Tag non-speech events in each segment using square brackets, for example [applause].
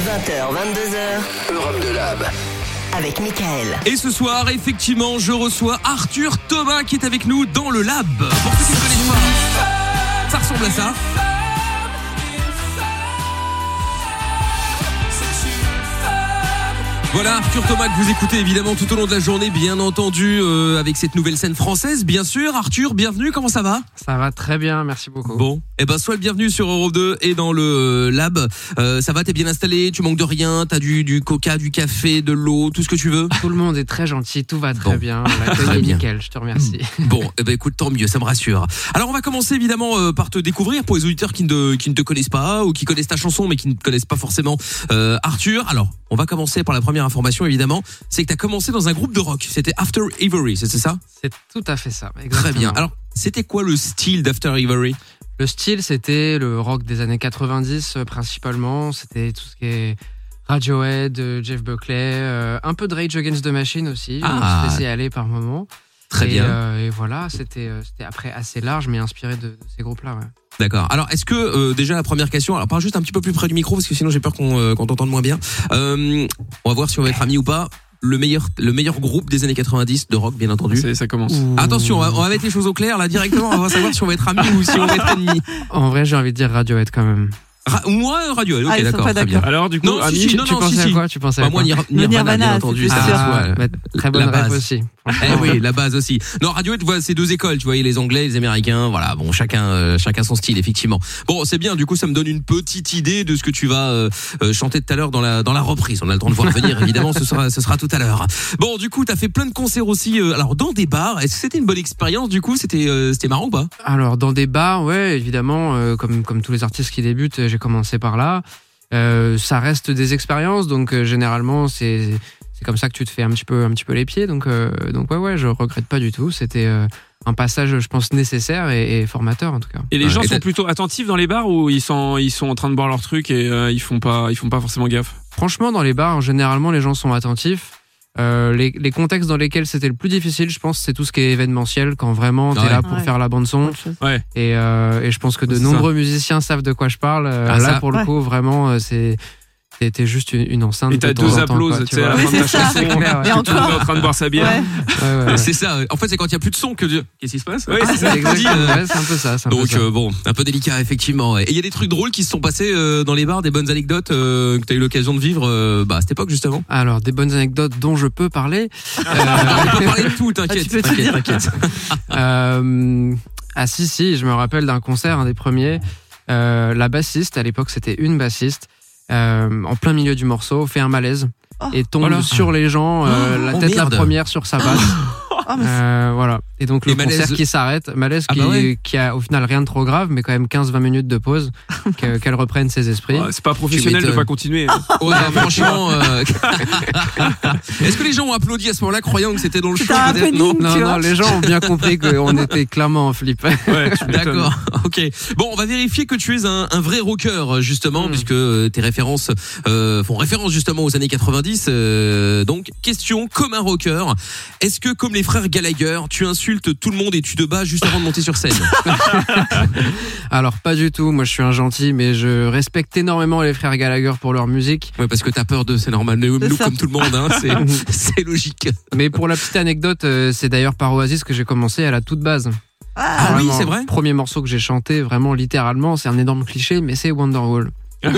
20h, 22h. Europe de Lab. Avec Michael. Et ce soir, effectivement, je reçois Arthur Thomas qui est avec nous dans le lab. Pour ceux qui ne connaissent pas, ça ressemble à ça. Voilà Arthur Thomas que vous écoutez évidemment tout au long de la journée, bien entendu, euh, avec cette nouvelle scène française, bien sûr. Arthur, bienvenue, comment ça va? Ça va très bien, merci beaucoup. Bon, eh ben sois le bienvenu sur Euro 2 et dans le euh, lab. Euh, ça va, t'es bien installé, tu manques de rien, t'as du, du coca, du café, de l'eau, tout ce que tu veux? Tout le monde est très gentil, tout va très Bon. bien. [laughs] L'accueil est nickel, je te remercie. Bon, eh ben écoute, tant mieux, ça me rassure. Alors on va commencer évidemment euh, par te découvrir pour les auditeurs qui ne, qui ne te connaissent pas ou qui connaissent ta chanson mais qui ne connaissent pas forcément euh, Arthur. Alors, on va commencer par la première information évidemment, c'est que tu as commencé dans un groupe de rock. C'était After Ivory, c'est ça? C'est tout à fait ça. Très exactement. bien. Alors, c'était quoi le style d'After Ivory? Le style, c'était le rock des années 90 euh, principalement. C'était tout ce qui est Radiohead, euh, Jeff Buckley, euh, un peu de Rage Against the Machine aussi. Ah. On se laissait aller par moment. Très et, bien. euh, et voilà, c'était c'était après assez large, mais inspiré de, de ces groupes-là. ouais. D'accord. Alors, est-ce que euh, déjà la première question, alors parle juste un petit peu plus près du micro parce que sinon j'ai peur qu'on euh, qu'on t'entende moins bien. Euh, on va voir si on va être amis ou pas. Le meilleur, le meilleur groupe des années 90 de rock, bien entendu. C'est- Ça commence. Attention, on va, on va mettre les choses au clair là directement. On va savoir si on va être amis ou si on va être ennemis. En vrai, j'ai envie de dire Radiohead quand même. Ra- moi, Radiohead. Ok, Ah, d'accord, très bien. Alors, du coup, Non, si, Ami, si, tu non, tu non, pensais si, à si. quoi Tu pensais Bah, à moi, quoi Nir- Le Nirvana, bien Nirvana, entendu. ça, sûr. ouais. bah, très bonne La rêve base. aussi. Eh oui, la base aussi. Non, Radiohead, voilà, c'est deux écoles, tu vois, les Anglais, les Américains, voilà, bon, chacun, euh, chacun son style, effectivement. Bon, c'est bien, du coup, ça me donne une petite idée de ce que tu vas euh, euh, chanter tout à l'heure dans la dans la reprise. On a le temps de voir venir, évidemment, ce sera ce sera tout à l'heure. Bon, du coup, t'as fait plein de concerts aussi, euh, alors dans des bars. Est-ce que c'était une bonne expérience Du coup, c'était euh, c'était marrant ou pas? Alors dans des bars, ouais, évidemment, euh, comme comme tous les artistes qui débutent, j'ai commencé par là. Euh, ça reste des expériences, donc euh, généralement c'est c'est comme ça que tu te fais un petit peu un petit peu les pieds. Donc euh, donc ouais ouais, je regrette pas du tout. C'était euh, un passage, je pense, nécessaire et, et formateur en tout cas. Et les gens et sont plutôt attentifs dans les bars ou ils sont, ils sont en train de boire leur truc et euh, ils font pas, ils font pas forcément gaffe? Franchement, dans les bars, généralement les gens sont attentifs. Euh, les, les contextes dans lesquels c'était le plus difficile, je pense, c'est tout ce qui est événementiel, quand vraiment t'es Ouais. là pour Ouais. faire la bande son. Ouais. Et, euh, et je pense que de nombreux musiciens savent de quoi je parle. Euh, Ah, là, ça- pour le Ouais. coup, vraiment, euh, c'est c'était juste une, une enceinte. Et t'as deux applauses, tu sais, à la fin de ta c'est ça. chanson. C'est clair, ouais. Et Tout le monde est encore. en train de boire sa bière. Ouais. Ouais, ouais, ouais. C'est ça. En fait, c'est quand il y a plus de son que de... qu'est-ce qui se passe? Ouais, Ah, c'est euh, un peu ça. un peu Donc ça. euh, bon, un peu délicat effectivement. Et il y a des trucs drôles qui se sont passés euh, dans les bars, des bonnes anecdotes euh, que tu as eu l'occasion de vivre euh, bah, à cette époque justement? Alors, des bonnes anecdotes dont je peux parler. [laughs] On peut parler de tout, Ah, t'inquiète. [laughs] Euh, ah si, si, je me rappelle d'un concert, un des premiers. Euh, la bassiste, à l'époque, c'était une bassiste. Euh, en plein milieu du morceau, fait un malaise Oh. et tombe Voilà. sur les gens, euh, la Oh, tête la première sur sa basse. [laughs] Oh, mais c'est- Euh, voilà. Et donc Et le malaise- concert qui s'arrête, malaise Ah qui, bah ouais. qui a au final rien de trop grave, mais quand même 15-20 minutes de pause, [laughs] que- qu'elle reprenne ses esprits. C'est pas professionnel de pas continuer. hein. [laughs] Ouais, franchement. euh, [laughs] Est-ce que les gens ont applaudi à ce moment-là, croyant que c'était dans le show. Non. Non, les gens ont bien compris qu'on était clairement en flip. Ouais. D'accord, ok. Bon, on va vérifier que tu es un, un vrai rocker, justement, Hmm. puisque euh, tes références euh, font référence justement aux années 90. euh, donc, question, comme un rocker, est-ce que, comme les frères Gallagher, tu insultes tout le monde et tu te bats juste avant de monter sur scène [laughs] Alors pas du tout, moi je suis un gentil, mais je respecte énormément les frères Gallagher pour leur musique. Ouais, parce que t'as peur d'eux, c'est normal. Nous, comme tout le monde, hein, [laughs] c'est logique. Mais pour la petite anecdote, euh, c'est d'ailleurs par Oasis que j'ai commencé à la toute base. Ah oui, Vraiment, c'est vrai le Premier morceau que j'ai chanté, vraiment littéralement, c'est un énorme cliché, mais c'est Wonderwall. Bah,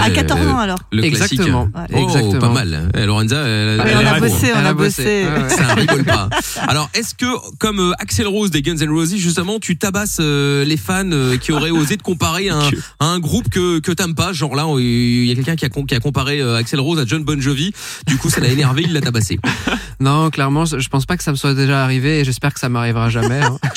À ouais, 14 le- ans alors. Le classique. Exactement. Ouais. Oh, Exactement. pas mal. Eh, Lorenza, elle, Ah, elle on a bossé, hein. on Elle a a bossé. ouais. Ça rigole [laughs] pas. Alors, est-ce que, comme euh, Axel Rose des Guns N' Roses, justement, tu tabasses euh, les fans euh, qui auraient osé te comparer à un, à un groupe que, que t'aimes pas? Genre là, il y a quelqu'un qui a, qui a comparé euh, Axel Rose à John Bon Jovi. Du coup, ça l'a énervé, il l'a tabassé. [laughs] Non, clairement, je pense pas que ça me soit déjà arrivé et j'espère que ça m'arrivera jamais. hein. [laughs]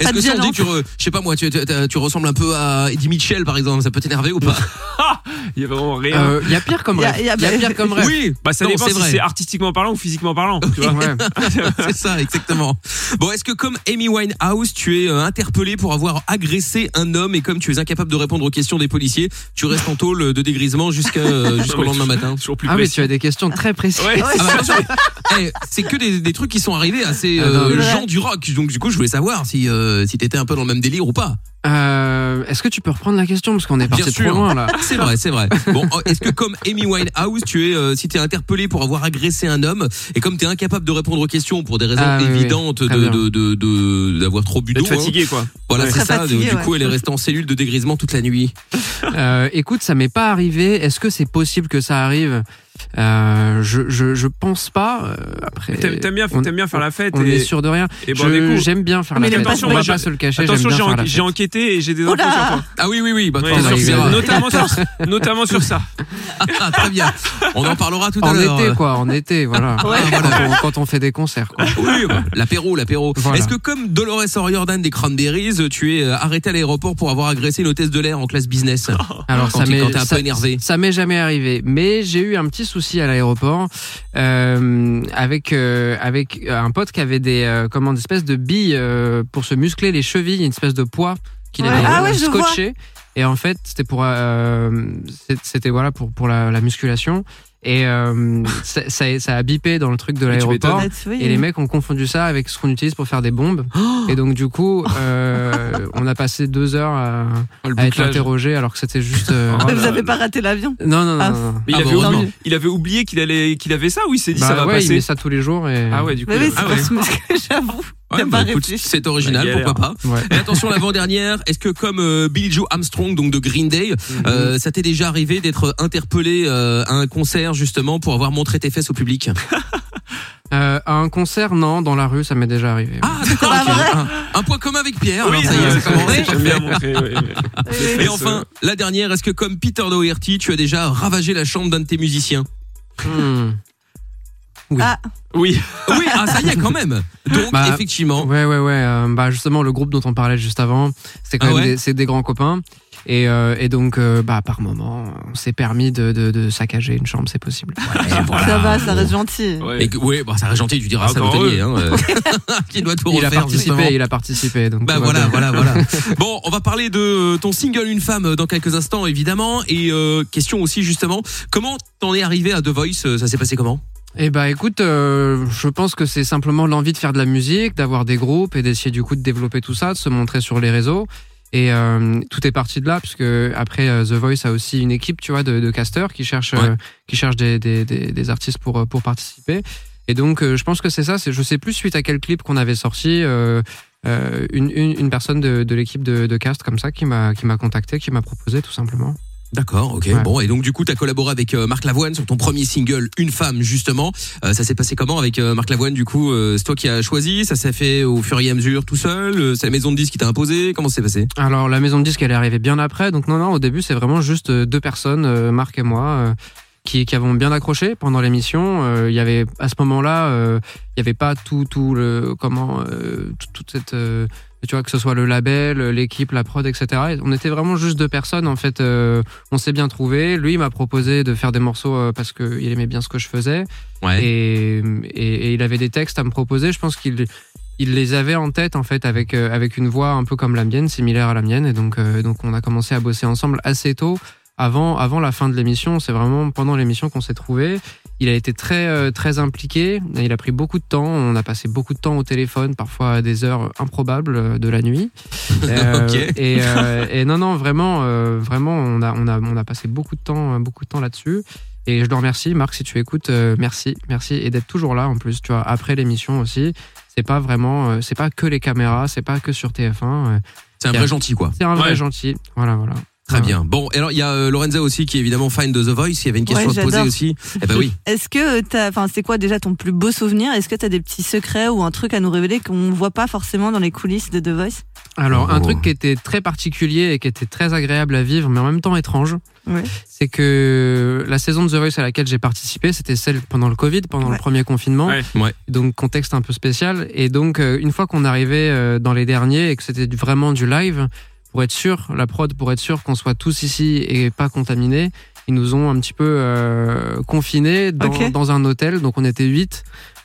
Est-ce que si on dit que tu, re- je sais pas moi, tu, tu, tu ressembles un peu à Eddie Mitchell, par exemple, ça peut t'énerver ou pas? [laughs] Il y a vraiment rien. Euh, Il y a pire comme rêve. il y a- Il y a pire comme rêve. Oui, bah, ça non, dépend c'est si c'est artistiquement parlant ou physiquement parlant. Tu vois. Ouais. [laughs] [laughs] c'est ça, exactement. Bon, est-ce que comme Amy Winehouse, tu es euh, interpellé pour avoir agressé un homme et comme tu es incapable de répondre aux questions des policiers, tu restes en tôle de dégrisement euh, jusqu'au Ouais, lendemain matin Toujours plus Ah précis. tu as des questions très précises. Ouais. Ah bah, eh, c'est que des, des trucs qui sont arrivés à ces Ah, euh, mais- gens du rock. Donc du coup, je voulais savoir si euh, si t'étais un peu dans le même délire ou pas. Euh, Est-ce que tu peux reprendre la question? Parce qu'on est parti Bien sûr. trop loin là. Voilà. [laughs] C'est vrai, c'est vrai. Bon, oh, est-ce que comme Amy Winehouse, tu es, euh, si tu es interpellé pour avoir agressé un homme, et comme tu es incapable de répondre aux questions pour des raisons Ah, oui, oui. évidentes de bien. de de de- d'avoir trop bu d'eau, hein. fatigué, quoi. voilà, Ouais. c'est ça. fatigué, du ouais. coup, elle est restée en cellule de dégrisement toute la nuit. Euh, écoute, ça m'est pas arrivé. Est-ce que c'est possible que ça arrive? Euh, je, je, je pense pas. Euh, après, T'aimes t'aimes bien, on- t'aimes bien faire la fête On et, est sûr de rien. et coups. J'aime bien faire Mais la fête. pas On se va pas se le cacher. Attention, j'ai en- enquêté et j'ai des Oh infos sur toi. Ah oui, oui, oui. Bah, Oh, vrai. Notamment sur, [laughs] notamment sur ça. Ah, très bien. On en parlera tout à En l'heure. été, quoi. En été, voilà. Ouais. Quand, on, quand on fait des concerts, quoi. Oui, bah, l'apéro, l'apéro. Voilà. Est-ce que comme Dolores O'Riordan des Cranberries, tu es euh, arrêté à l'aéroport pour avoir agressé une hôtesse de l'air en classe business? Alors Quand ça m'est un peu énervé. Ça m'est jamais arrivé, mais j'ai eu un petit souci à l'aéroport euh, avec euh, avec un pote qui avait des euh, comment des espèces de billes euh, pour se muscler les chevilles, une espèce de poids qu'il Ouais. avait Ah ouais, scotché. Et en fait, c'était pour euh, c'était voilà pour pour la, la musculation. Et euh, [laughs] ça, ça, ça a bipé dans le truc de l'aéroport. Oui. Et les mecs ont confondu ça avec ce qu'on utilise pour faire des bombes. et donc du coup, euh, on a passé deux heures à, Oh, à être interrogé alors que c'était juste. euh, Oh vous avez là. pas raté l'avion Non, non, non. Ah. non, non. Mais il, Ah avait bon, oublié, non. il avait oublié qu'il allait, qu'il avait ça ou il s'est dit Bah ça va ouais, il passer met ça tous les jours et. Ah ouais, du coup. Mais oui, il c'est ah ouais. [laughs] j'avoue. Ouais, T'as bah, c'est original, pourquoi pas Ouais. Et attention, l'avant-dernière, est-ce que comme euh, Billy Joe Armstrong, donc de Green Day, Mhm. euh, ça t'est déjà arrivé d'être interpellé euh, à un concert justement pour avoir montré tes fesses au public? [laughs] Euh, à un concert, non, dans la rue, ça m'est déjà arrivé. Ah d'accord, Ah, ok. vrai un, un point commun avec Pierre. Oui. Et enfin, la dernière, est-ce que comme Peter Doherty, tu as déjà ravagé la chambre d'un de tes musiciens? Hmm. Oui. Ah. Oui. [laughs] Oui, ah ça y est quand même. Donc Bah, effectivement. Ouais, ouais, ouais. euh, bah justement, le groupe dont on parlait juste avant, c'est quand Ah même ouais des, c'est des grands copains. Et, euh, et donc, euh, bah, par moment, on s'est permis de, de, de saccager une chambre, c'est possible. [laughs] Ça va, ça reste gentil. Ouais. Et ouais, bah, ça reste gentil, tu diras ça Encore l'hôtelier, hein, euh, [laughs] qui doit tout Il a participé, justement. il a participé. Donc Bah voilà, voilà, voilà. Bon, on va parler de ton single Une femme dans quelques instants, évidemment. Et euh, question aussi justement, comment t'en es arrivé à The Voice Ça s'est passé comment? Eh bah écoute, euh, je pense que c'est simplement l'envie de faire de la musique, d'avoir des groupes et d'essayer du coup de développer tout ça, de se montrer sur les réseaux. Et euh, tout est parti de là, puisque après euh, The Voice a aussi une équipe, tu vois, de, de casteurs qui cherchent, Ouais. euh, qui cherchent des, des, des, des artistes pour pour participer. Et donc, euh, je pense que c'est ça. C'est, je sais plus suite à quel clip qu'on avait sorti. une, une, une personne de, de l'équipe de, de cast comme ça qui m'a qui m'a contacté, qui m'a proposé tout simplement. D'accord, ok. Ouais. Bon, et donc du coup, t'as collaboré avec euh, Marc Lavoine sur ton premier single Une femme, justement. Euh, ça s'est passé comment avec euh, Marc Lavoine Du coup, c'est toi qui as choisi Ça s'est fait au fur et à mesure tout seul C'est la maison de disques qui t'a imposé Comment ça s'est passé? Alors la maison de disque elle est arrivée bien après, donc non non au début c'est vraiment juste deux personnes, Marc et moi, qui, qui avons bien accroché pendant l'émission. Euh, Il y avait à ce moment-là, euh, il y avait pas tout tout le comment euh, tout- toute cette tu vois que ce soit le label, l'équipe, la prod, etc. Et On était vraiment juste deux personnes en fait. euh, on s'est bien trouvé. Lui il m'a proposé de faire des morceaux euh, parce que il aimait bien ce que je faisais Ouais. et, et, et il avait des textes à me proposer. Je pense qu'il il les avait en tête en fait avec euh, avec une voix un peu comme la mienne, similaire à la mienne. Et donc euh, donc on a commencé à bosser ensemble assez tôt. Avant avant la fin de l'émission, c'est vraiment pendant l'émission qu'on s'est trouvé. Il a été très euh, très impliqué. Il a pris beaucoup de temps. On a passé beaucoup de temps au téléphone, parfois à des heures improbables euh, de la nuit. [laughs] Euh. Et, euh, et non non vraiment euh, vraiment on a on a on a passé beaucoup de temps beaucoup de temps là-dessus. Et je le remercie, Marc, si tu écoutes, euh, merci, merci, et d'être toujours là en plus, tu vois, après l'émission aussi. C'est pas vraiment, euh, c'est pas que les caméras, c'est pas que sur TF1. euh, C'est un vrai gentil, quoi. c'est un vrai gentil. Voilà, voilà. Très Voilà. bien. Bon, et alors il y a euh, Lorenza aussi qui est évidemment fan de The Voice. Il y avait une question Ouais, à te poser aussi. Eh ben oui. [laughs] Est-ce que t'as, enfin, c'est quoi déjà ton plus beau souvenir? Est-ce que t'as des petits secrets ou un truc à nous révéler qu'on ne voit pas forcément dans les coulisses de The Voice? Alors, un Oh. truc qui était très particulier et qui était très agréable à vivre, mais en même temps étrange, Ouais. c'est que la saison de The Voice à laquelle j'ai participé, c'était celle pendant le Covid, pendant le premier confinement. Donc, contexte un peu spécial. Et donc, euh, une fois qu'on arrivait euh, dans les derniers et que c'était vraiment du live, pour être sûr, la prod, pour être sûr qu'on soit tous ici et pas contaminés, ils nous ont un petit peu euh, confinés dans, dans un hôtel. Donc, on était huit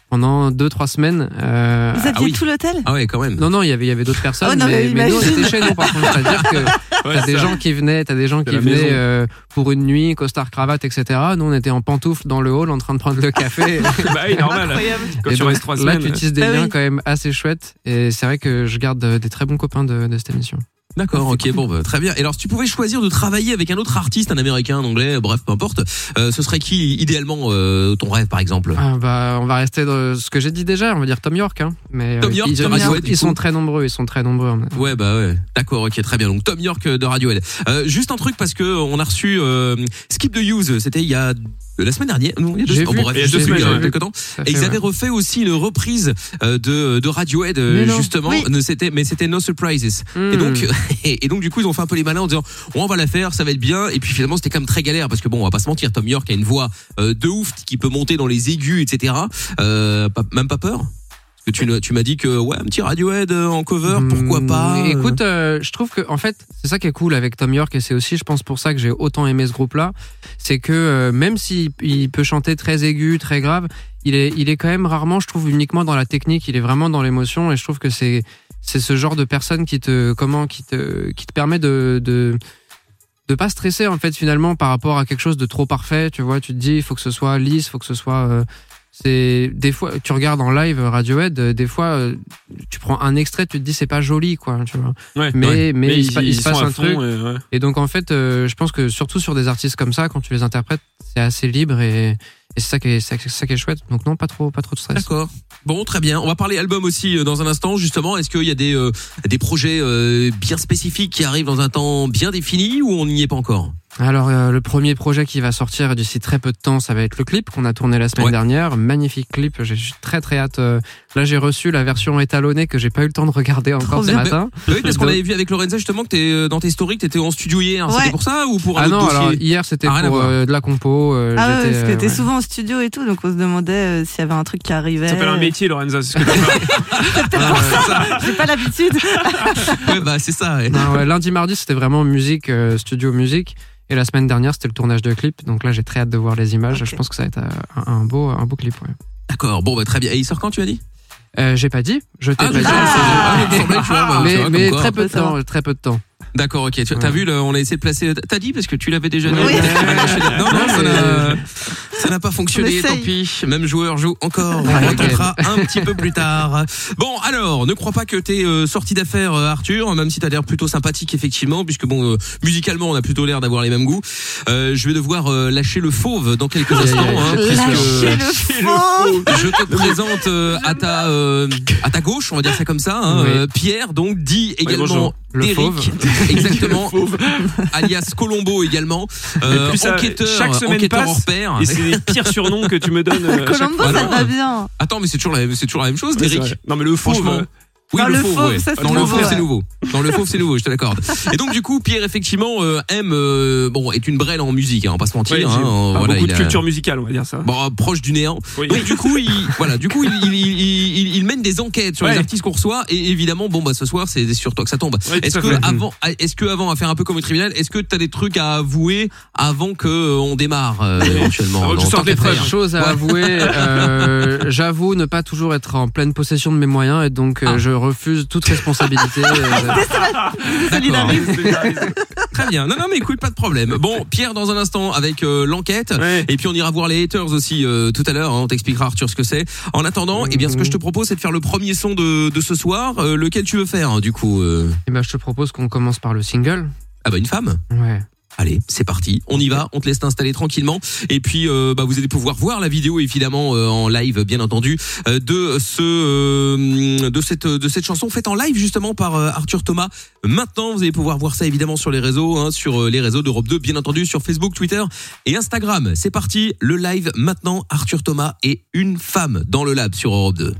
pendant deux, trois semaines. Euh, Vous aviez oui. tout l'hôtel? Ah ouais, quand même. non, non, il y avait, il y avait d'autres personnes, Oh non, mais, mais mais nous, on était chez nous, par contre. C'est-à-dire que [laughs] Ouais, t'as des gens qui venaient, t'as des gens qui venaient euh, pour une nuit, costard, cravate, etc. Nous, on était en pantoufles dans le hall en train de prendre le café. [laughs] Bah oui, normal. Incroyable. Quand Et tu donc, restes trois Là, semaines. tu tisses des Ah liens oui. quand même assez chouettes. Et c'est vrai que je garde euh, des très bons copains de, de cette émission. D'accord, ok, bon, bah, très bien. Et alors, si tu pouvais choisir de travailler avec un autre artiste, un américain, un anglais, bref, peu importe, euh, ce serait qui, idéalement, euh, ton rêve, par exemple? Ah, bah, on va rester dans ce que j'ai dit déjà, on va dire Tom York. Hein. Mais, Tom euh, York ils, de Radiohead, ils sont très nombreux, ils sont très nombreux. hein. Ouais, bah ouais. D'accord, ok, très bien. Donc, Tom York euh, de Radiohead. Euh, juste un truc, parce que on a reçu euh, Skip the Use, c'était il y a la semaine dernière, non, il y a deux, J'ai oh, vu, bref, il y a deux semaines, quelques temps. Et ils avaient ouais. refait aussi une reprise euh, de, de Radiohead, euh, Mais justement. Oui. Ne, C'était, mais c'était No Surprises. Et Hmm. donc, [laughs] et, donc du coup, ils ont fait un peu les malins en disant, on va la faire, ça va être bien. Et puis finalement, c'était quand même très galère parce que bon, on va pas se mentir, Tom York a une voix euh, de ouf qui peut monter dans les aigus, etc. Euh, pas- même pas peur? Que tu, m'as dit que ouais, un petit Radiohead euh, en cover, pourquoi Hmm, pas euh, Écoute, euh, je trouve que en fait, c'est ça qui est cool avec Tom York et c'est aussi, je pense, pour ça que j'ai autant aimé ce groupe-là, c'est que euh, même s'il il peut chanter très aigu, très grave, il est, il est quand même rarement, je trouve, uniquement dans la technique. Il est vraiment dans l'émotion et je trouve que c'est, c'est ce genre de personne qui te, comment, qui te, qui te permet de, de de pas stresser en fait finalement par rapport à quelque chose de trop parfait. Tu vois tu te dis il faut que ce soit lisse il faut que ce soit euh, c'est des fois tu regardes en live Radiohead euh, des fois euh, tu prends un extrait tu te dis c'est pas joli quoi tu vois Ouais. mais Ouais. mais, il, se il passe un truc et, ouais. et donc en fait euh, je pense que surtout sur des artistes comme ça quand tu les interprètes c'est assez libre et, et c'est ça qui est c'est ça qui est chouette donc non pas trop pas trop de stress D'accord. Bon, très bien. On va parler album aussi euh, dans un instant. Justement, est-ce qu'il y a des euh, des projets euh, bien spécifiques qui arrivent dans un temps bien défini ou on n'y est pas encore? Alors, euh, le premier projet qui va sortir d'ici très peu de temps, ça va être le clip qu'on a tourné la semaine Ouais. dernière. Magnifique clip, j'ai très très hâte. euh, Là, j'ai reçu la version étalonnée que j'ai pas eu le temps de regarder encore ce bien. matin. Oui, parce qu'on avait vu avec Lorenza justement que t'es euh, dans tes stories que t'étais en studio hier. Ouais. C'était pour ça ou pour un Ah autre non, dossier alors hier c'était Ah, pour euh, de la compo. euh, Ah ouais, parce que t'es ouais. souvent en studio et tout, donc on se demandait euh, s'il y avait un truc qui arrivait. Ça s'appelle un métier, Lorenza. c'est ce que t'as fait. [laughs] J'ai pas l'habitude. [laughs] Ouais, bah c'est ça. ouais. Non, ouais, lundi, mardi, c'était vraiment musique, euh, studio musique. Et la semaine dernière, c'était le tournage de clip. Donc là, j'ai très hâte de voir les images. Je pense que ça va être euh, un, un beau, un beau clip. Ouais. D'accord. Bon, bah très bien. Et il sort quand tu as dit? Euh, j'ai pas dit. Je t'ai Ah, pas dit. ah, mais vois, mais très peu de temps. Très peu de temps. D'accord, ok. Tu as Ouais. vu, là, on a essayé de placer. T'as dit parce que tu l'avais déjà dit. Oui. [laughs] Non, non, ça n'a- ça n'a pas fonctionné. On Tant pis. Même joueur joue encore. On racontera un petit peu plus tard. Bon, alors, ne crois pas que t'es euh, sorti d'affaires, euh, Arthur, même si t'as l'air plutôt sympathique, effectivement, puisque bon, euh, musicalement, on a plutôt l'air d'avoir les mêmes goûts. Euh, je vais devoir euh, lâcher le fauve dans quelques instants. hein, Lâchez le faux. je te présente euh, à ta euh, à ta gauche, on va dire ça comme ça, hein, Oui. euh, Pierre, donc dit également. Le Eric, fauve. [laughs] exactement, alias Colombo également, euh, ça- enquêteur, chaque semaine enquêteur passe, hors pair. Et c'est les pires surnoms que tu me donnes. euh, [laughs] Colombo, ça va bien. Attends, mais c'est toujours la toujours la même chose, vrai. Non, mais le fauve. Oui, le, le fauve, fauve, ouais. ça, Non, le nouveau, fauve, c'est nouveau. Non, le fauve, c'est nouveau, je te l'accorde. Et donc, du coup, Pierre, effectivement, euh, aime, euh, bon, est une brêle en musique, hein, on va pas se mentir. ouais, hein, euh, pas voilà, beaucoup il de a- culture musicale, on va dire ça. Bon, proche du néant. Oui. Donc du coup, il, [laughs] voilà, du coup, il, il, il, il- il mène des enquêtes sur les artistes qu'on reçoit et évidemment, bon bah ce soir, c'est sur toi que ça tombe. Est-ce que fait. avant, est-ce que avant à faire un peu comme au tribunal, est-ce que tu as des trucs à avouer avant que euh, on démarre euh, [laughs] éventuellement dans je sorte tant les qu'à preuves. faire Chose à avouer, [laughs] euh, j'avoue ne pas toujours être en pleine possession de mes moyens et donc euh, Ah. je refuse toute responsabilité. euh. [laughs] Très bien. Non, non, mais écoute, pas de problème. Bon, Pierre, dans un instant avec euh, l'enquête. Ouais. Et puis on ira voir les haters aussi euh, tout à l'heure. hein. on t'expliquera Arthur ce que c'est. En attendant, eh bien, ce que je te propose, c'est de faire le premier son de, de ce soir. Euh, lequel tu veux faire, hein, du coup euh? Et ben, je te propose qu'on commence par le single. Ah bah une femme. Ouais. Allez, c'est parti. On y va. On te laisse t'installer tranquillement. Et puis, euh, bah, vous allez pouvoir voir la vidéo évidemment euh, en live, bien entendu, euh, de ce de cette chanson faite en live justement par Arthur Thomas. Maintenant, vous allez pouvoir voir ça évidemment sur les réseaux, hein, sur les réseaux d'Europe 2, bien entendu, sur Facebook, Twitter et Instagram. C'est parti. Le live maintenant. Arthur Thomas et une femme dans le lab sur Europe 2.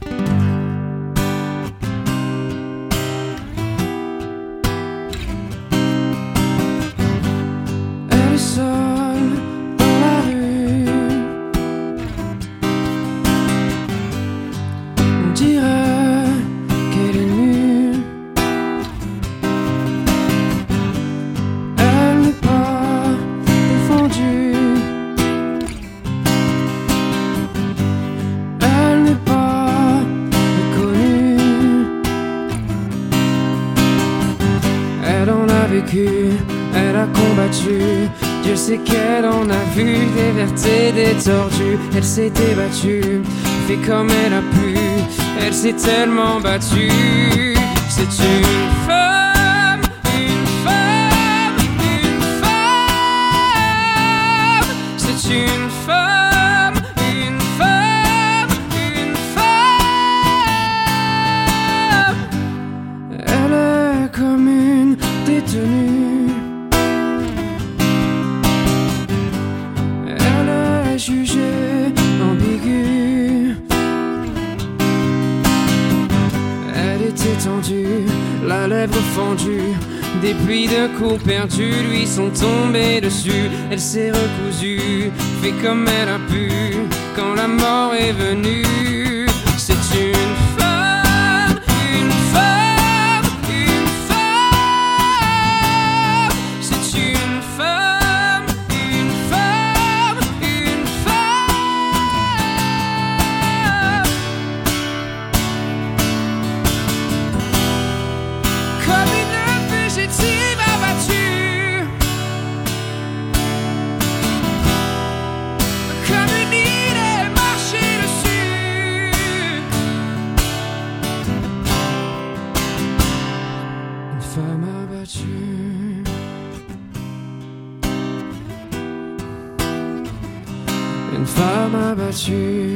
Elle s'est débattue, fait comme elle a pu. Elle s'est tellement battue. C'est une femme, Des pluies de coups perdus lui sont tombés dessus. Elle s'est recousue, fait comme elle a pu. Quand la mort est venue, c'est une femme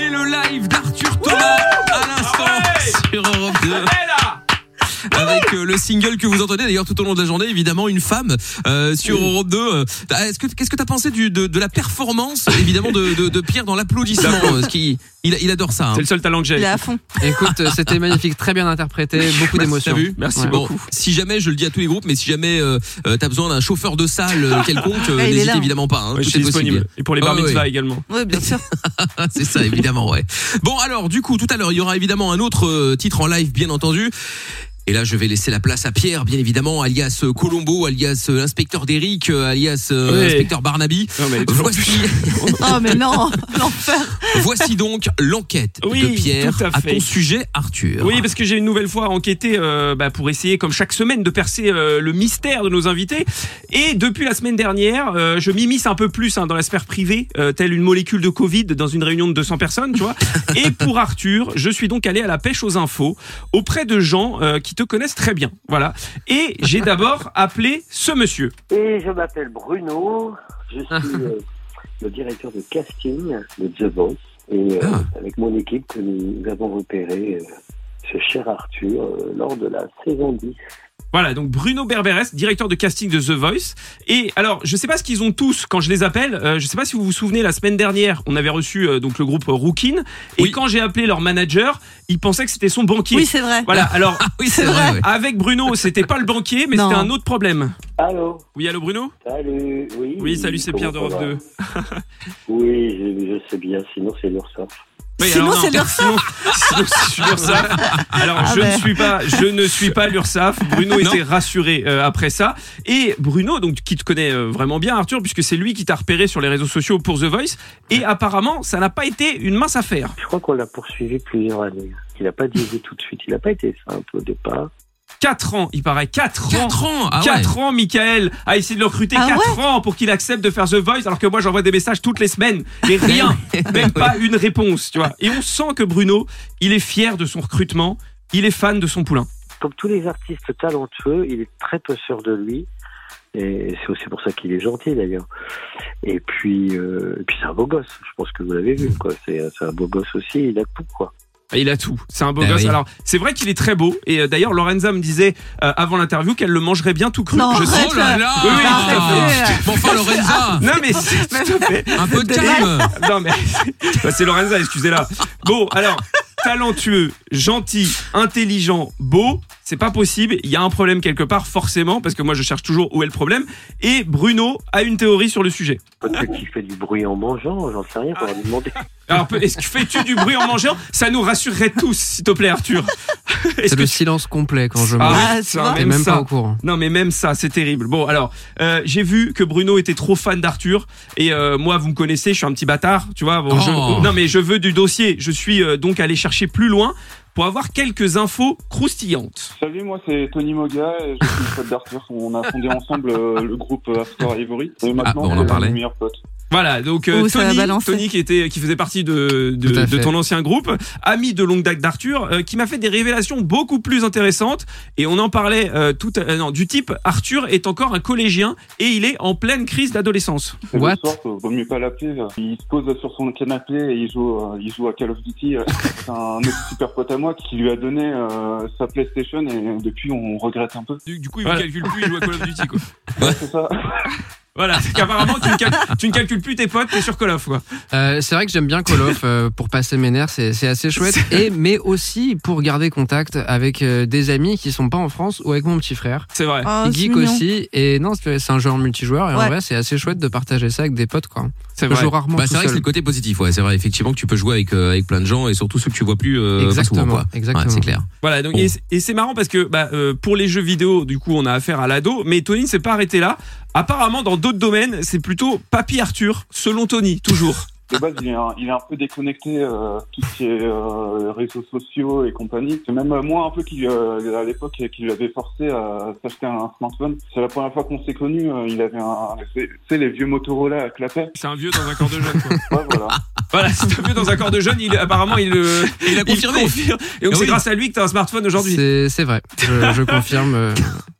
Et le live d'Arthur Thomas à l'instant sur Europe 2. Avec euh, le single que vous entendez d'ailleurs tout au long de la journée, évidemment une femme euh, sur Europe 2. Euh, Est-ce que qu'est-ce que t'as pensé du, de, de la performance évidemment de, de, de Pierre dans l'applaudissement euh, ce qui il, il adore ça. hein. C'est le seul talent que Il est j'ai. à fond. Écoute, c'était magnifique, très bien interprété, beaucoup d'émotions. T'as vu Merci Ouais. Bon, beaucoup. si jamais je le dis à tous les groupes, mais si jamais euh, t'as besoin d'un chauffeur de salle quelconque, euh, est n'hésite évidemment pas. Hein, Ouais, je tout suis est possible. disponible. Et pour les Ah bar ouais. mitzvahs également. Oui, bien sûr. [laughs] C'est ça, évidemment, ouais. Bon, alors, du coup, tout à l'heure, il y aura évidemment un autre titre en live, bien entendu. Et là, je vais laisser la place à Pierre, bien évidemment, alias euh, Colombo, alias euh, inspecteur d'Eric, euh, alias euh, inspecteur Barnaby. Non, mais Voici, [laughs] Oh, mais non, [laughs] l'enfer. voici donc l'enquête Oui, de Pierre à ton sujet, Arthur. Oui, parce que j'ai une nouvelle fois enquêté euh, bah, pour essayer, comme chaque semaine, de percer euh, le mystère de nos invités. Et depuis la semaine dernière, euh, je m'immisce un peu plus hein, dans la sphère privée, euh, telle une molécule de Covid dans une réunion de 200 personnes, tu vois. Et pour Arthur, je suis donc allé à la pêche aux infos auprès de gens euh, qui te connaissent très bien. Voilà. Et j'ai d'abord [laughs] appelé ce monsieur. Et je m'appelle Bruno, je suis [laughs] euh, le directeur de casting de The Voice. Et euh, Ah. avec mon équipe, nous avons repéré euh, ce cher Arthur euh, lors de la saison 10. Voilà, donc Bruno Berberes, directeur de casting de The Voice. Et alors, je sais pas ce qu'ils ont tous quand je les appelle. Euh, je sais pas si vous vous souvenez, la semaine dernière, on avait reçu euh, donc le groupe Rookin. Et Oui. quand j'ai appelé leur manager, ils pensaient que c'était son banquier. Oui, c'est vrai. Voilà, [laughs] alors Ah oui, c'est vrai. avec Bruno, c'était pas le banquier, mais c'était un autre problème. Allô Oui, allô Bruno Salut Oui, Oui, salut, c'est Pierre d'Europe va? 2. Oui, je, je sais bien, sinon c'est l'URSSAF. Oui, Sinon, alors non, [laughs] c'est l'URSSAF. [laughs] Alors, Ah je ben. ne suis pas, je ne suis pas l'URSSAF. Bruno Non. était rassuré euh, après ça. Et Bruno, donc qui te connaît euh, vraiment bien, Arthur, puisque c'est lui qui t'a repéré sur les réseaux sociaux pour The Voice. Et apparemment, ça n'a pas été une mince affaire. Je crois qu'on l'a poursuivi plusieurs années. Il n'a pas dit tout de suite. Il n'a pas été simple au départ. 4 ans, il paraît 4 ans. 4 ans Ah ouais. 4 ans, Michael a essayé de le recruter Ah 4 ans pour qu'il accepte de faire The Voice, alors que moi j'envoie des messages toutes les semaines, et [laughs] rien, même pas une réponse, tu vois. Et on sent que Bruno, il est fier de son recrutement, il est fan de son poulain. Comme tous les artistes talentueux, il est très peu sûr de lui. Et c'est aussi pour ça qu'il est gentil d'ailleurs. Et puis, euh, et puis c'est un beau gosse. Je pense que vous l'avez vu. quoi. C'est un beau gosse aussi. Il a tout quoi. Il a tout, c'est un beau Ah gosse. oui. Alors, c'est vrai qu'il est très beau, et euh, d'ailleurs, Lorenza me disait euh, avant l'interview qu'elle le mangerait bien tout cru. Non, Je sais. Oh là là Oui, oui. Bon, enfin, Lorenza Non mais fait. Un peu de calme Non mais [laughs] bah, c'est Lorenza, excusez-la. Bon, alors talentueux, gentil, intelligent, beau, c'est pas possible. Il y a un problème quelque part, forcément, parce que moi je cherche toujours où est le problème. Et Bruno a une théorie sur le sujet. Peut-être qu'il fait du bruit en mangeant, j'en sais rien, faudra lui demander. Alors, est-ce que fais-tu du bruit en mangeant? Ça nous rassurerait tous, s'il te plaît, Arthur. Est-ce C'est que le tu- silence complet quand je Ah, mange. Ah, ça, même même ça. pas au courant. Non mais même ça, c'est terrible. Bon alors, euh, j'ai vu que Bruno était trop fan d'Arthur et euh, moi vous me connaissez, je suis un petit bâtard, tu vois. bon, je- Oh. non mais je veux du dossier. Je suis euh, donc allé chercher plus loin pour avoir quelques infos croustillantes. Salut, moi c'est Tony Moga et je suis le pote d'Arthur. On a fondé ensemble euh, le groupe After Ivory. Et maintenant, bon, on en parlait. Voilà, donc euh, Oh, Tony. Tony qui était, qui faisait partie de de, de ton ancien groupe, ami de longue date d'Arthur, euh, qui m'a fait des révélations beaucoup plus intéressantes. Et on en parlait euh, tout, euh, non, du type Arthur est encore un collégien et il est en pleine crise d'adolescence. What? euh, vaut mieux pas l'appeler. Il se pose sur son canapé et il joue, euh, il joue à Call of Duty. euh. [laughs] C'est un autre super pote à moi qui lui a donné euh, sa PlayStation et depuis on regrette un peu. Du, du coup, il Voilà. ne calcule plus, il joue à Call of Duty quoi. Ouais, c'est ça. [laughs] Voilà, c'est qu'apparemment tu, ne cal- tu ne calcules plus tes potes, t'es sur Call of quoi. Euh, c'est vrai que j'aime bien Call of euh, pour passer mes nerfs, c'est c'est assez chouette. Et mais aussi pour garder contact avec euh, des amis qui sont pas en France ou avec mon petit frère. C'est vrai. Oh, geek aussi. Et non, c'est un jeu en multijoueur. Et en vrai, c'est assez chouette de partager ça avec des potes, quoi. C'est vrai. joue rarement Bah, c'est vrai que c'est le côté positif, ouais. C'est vrai, effectivement, que tu peux jouer avec, euh, avec plein de gens et surtout ceux que tu vois plus euh, Exactement, souvent, quoi. exactement. Ouais, c'est clair. Voilà, donc Bon. et, c'est- et c'est marrant parce que bah, euh, pour les jeux vidéo, du coup, on a affaire à l'ado, mais Tony ne s'est pas arrêté là. Apparemment, dans d'autres domaines, c'est plutôt Papy Arthur, selon Tony, toujours. De base, il est un, il est un peu déconnecté, euh, tout ce qui est euh, réseaux sociaux et compagnie. C'est même euh, moi un peu qui, euh, à l'époque, qui l'avait forcé à s'acheter un smartphone. C'est la première fois qu'on s'est connus. euh, il avait un, c'est c'est les vieux Motorola à clapet. C'est un vieux dans un corps de jeune, quoi. Ouais, voilà. [laughs] voilà, c'est un vieux dans un corps de jeune, il, apparemment, il, euh, il a confirmé. confirme. Et donc, Ah c'est grâce à lui que t'as un smartphone aujourd'hui. C'est vrai. Je, je confirme. euh,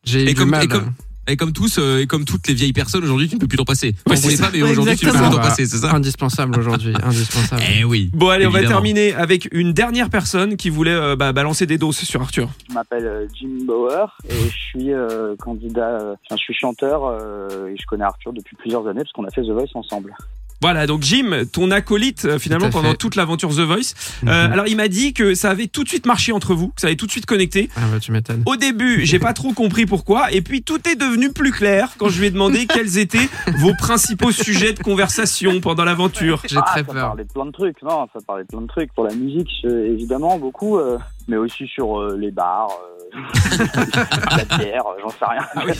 J'ai eu Et du comme, mal. et comme, et comme tous, euh, et comme toutes les vieilles personnes aujourd'hui, tu ne peux plus t'en passer. Ouais, On c'est voulait ça. pas, mais Ouais, aujourd'hui, tu ne peux plus t'en passer, c'est ça Indispensable aujourd'hui. [laughs] Indispensable. Eh oui. Bon, allez, on va terminer avec une dernière personne qui voulait euh, bah, balancer des doses sur Arthur. Je m'appelle euh, Jim Bauer et je suis euh, candidat, euh, enfin, je suis chanteur euh, et je connais Arthur depuis plusieurs années parce qu'on a fait The Voice ensemble. Voilà, donc Jim, ton acolyte euh, finalement Tout pendant fait. toute l'aventure The Voice. Euh, Mhm. alors il m'a dit que ça avait tout de suite marché entre vous, que ça avait tout de suite connecté. Ah bah tu m'étonnes. Au début, j'ai pas trop compris pourquoi, et puis tout est devenu plus clair quand je lui ai demandé [laughs] quels étaient vos principaux sujets de conversation pendant l'aventure. J'ai Ah, très ça peur. parlait de plein de trucs, non, ça parlait de plein de trucs pour la musique euh, évidemment beaucoup, euh, mais aussi sur euh, les bars, euh, [laughs] la bière, euh, j'en sais rien. Ah oui,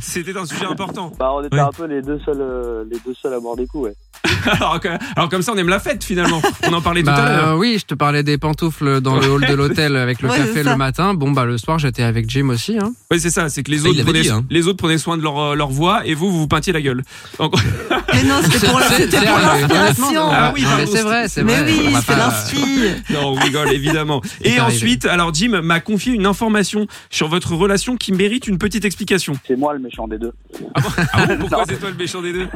c'était un sujet important. Bah, on était Ouais. un peu les deux seuls, euh, les deux seuls à boire des coups. Ouais. [laughs] Alors, que- alors comme ça, on aime la fête finalement. On en parlait tout à Bah l'heure. oui, je te parlais des pantoufles dans le hall de l'hôtel avec le Ouais, café le matin. Bon bah le soir j'étais avec Jim aussi. Hein. Oui, c'est ça. C'est que les il autres, prenaient, dit, hein. les autres prenaient soin de leur, leur voix, et vous, vous vous peintiez la gueule. Donc, Mais non, c'était pour l'inspiration. Ah oui, mais c'est vrai, c'est Mais vrai. oui, On va c'est pas- l'inspi. non, on rigole évidemment. Et arrivé. ensuite, alors Jim m'a confié une information sur votre relation qui mérite une petite explication. C'est moi le méchant des deux, Ah bon? [laughs] Pourquoi c'est toi le méchant des deux?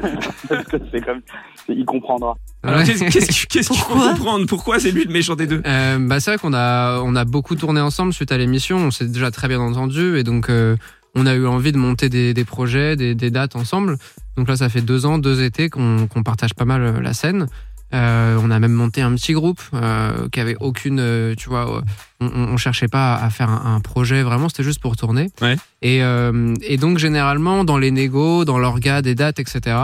Parce que c'est comme, il comprendra. Qu'est-ce qu'il faut Pourquoi? comprendre? Pourquoi c'est lui le méchant des deux? Euh, bah c'est vrai qu'on a on a beaucoup tourné ensemble suite à l'émission. On s'est déjà très bien entendu et donc euh, on a eu envie de monter des, des projets, des, des dates ensemble. Donc là ça fait deux ans, deux étés qu'on qu'on partage pas mal euh, la scène. Euh, on a même monté un petit groupe euh, qui avait aucune, euh, tu vois, on, on on cherchait pas à faire un, un projet vraiment, c'était juste pour tourner. Ouais. Et, euh, et donc généralement dans les négos, dans l'orga des dates, etc.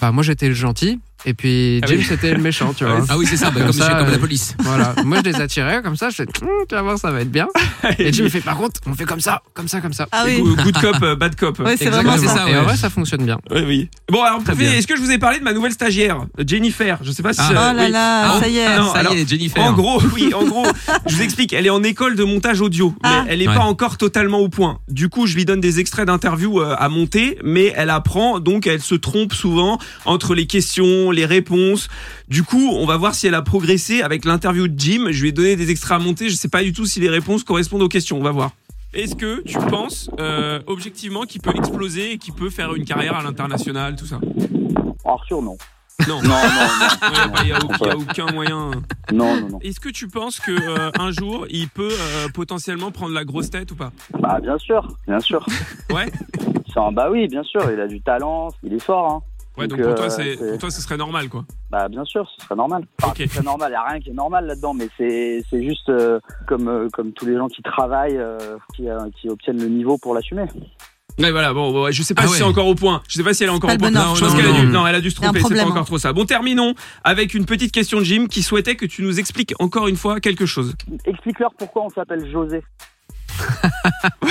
Bah moi j'étais le gentil et puis Ah Jim oui. c'était le méchant, tu Ah vois. Ah oui, c'est ça, bah, Comme comme, ça, comme la euh, police. Voilà, moi je les attirais comme ça, je fais, tu vas voir, ça va être bien. [laughs] Et Jim me fait, par contre, on fait comme ça, comme ça, comme ça. Ah oui. Good cop, euh, bad cop. Ouais, c'est vraiment c'est ça. ça, Et en ouais. vrai, ça fonctionne bien. Oui, oui. Bon, alors, est-ce que je vous ai parlé de ma nouvelle stagiaire, Jennifer? Je sais pas si. Ah. euh, Oh là oui. là, Ah, ça y est. non, ça alors, y est, Jennifer. En gros, oui, en gros, je vous explique, elle est en école de montage audio, Ah. mais elle n'est Ouais. pas encore totalement au point. Du coup, je lui donne des extraits d'interviews euh, à monter, mais elle apprend, donc elle se trompe souvent entre les questions, les réponses. Du coup, on va voir si elle a progressé avec l'interview de Jim. Je lui ai donné des extraits à monter, je sais pas du tout si les réponses correspondent aux questions, on va voir. Est-ce que tu penses euh, objectivement qu'il peut exploser et qu'il peut faire une carrière à l'international, tout ça? Arthur, non. Non. Non, non, [laughs] Il n'y a, aucun- y a aucun moyen. Non, non, non. Est-ce que tu penses que euh, un jour il peut euh, potentiellement prendre la grosse tête ou pas? Bah, bien sûr, bien sûr. Ouais. Bah oui, bien sûr, il a du talent, il est fort, hein. Ouais, donc Donc, pour toi, euh, c'est, c'est- pour toi, ce serait normal, quoi. Bah bien sûr, ce serait normal. Enfin, Ok. ce serait normal, il a rien qui est normal là-dedans, mais c'est c'est juste euh, comme euh, comme tous les gens qui travaillent, euh, qui, euh, qui obtiennent le niveau pour l'assumer. Ouais, voilà, bon, ouais, je sais pas Ah si ouais. c'est encore au point. Je sais pas si elle est encore pas au point. bon ordre. je pense Non, qu'elle a non, dû, non. non, elle a dû se tromper, c'est pas problème, encore hein. trop ça. Bon, terminons avec une petite question de Jim qui souhaitait que tu nous expliques encore une fois quelque chose. Explique-leur pourquoi on s'appelle José.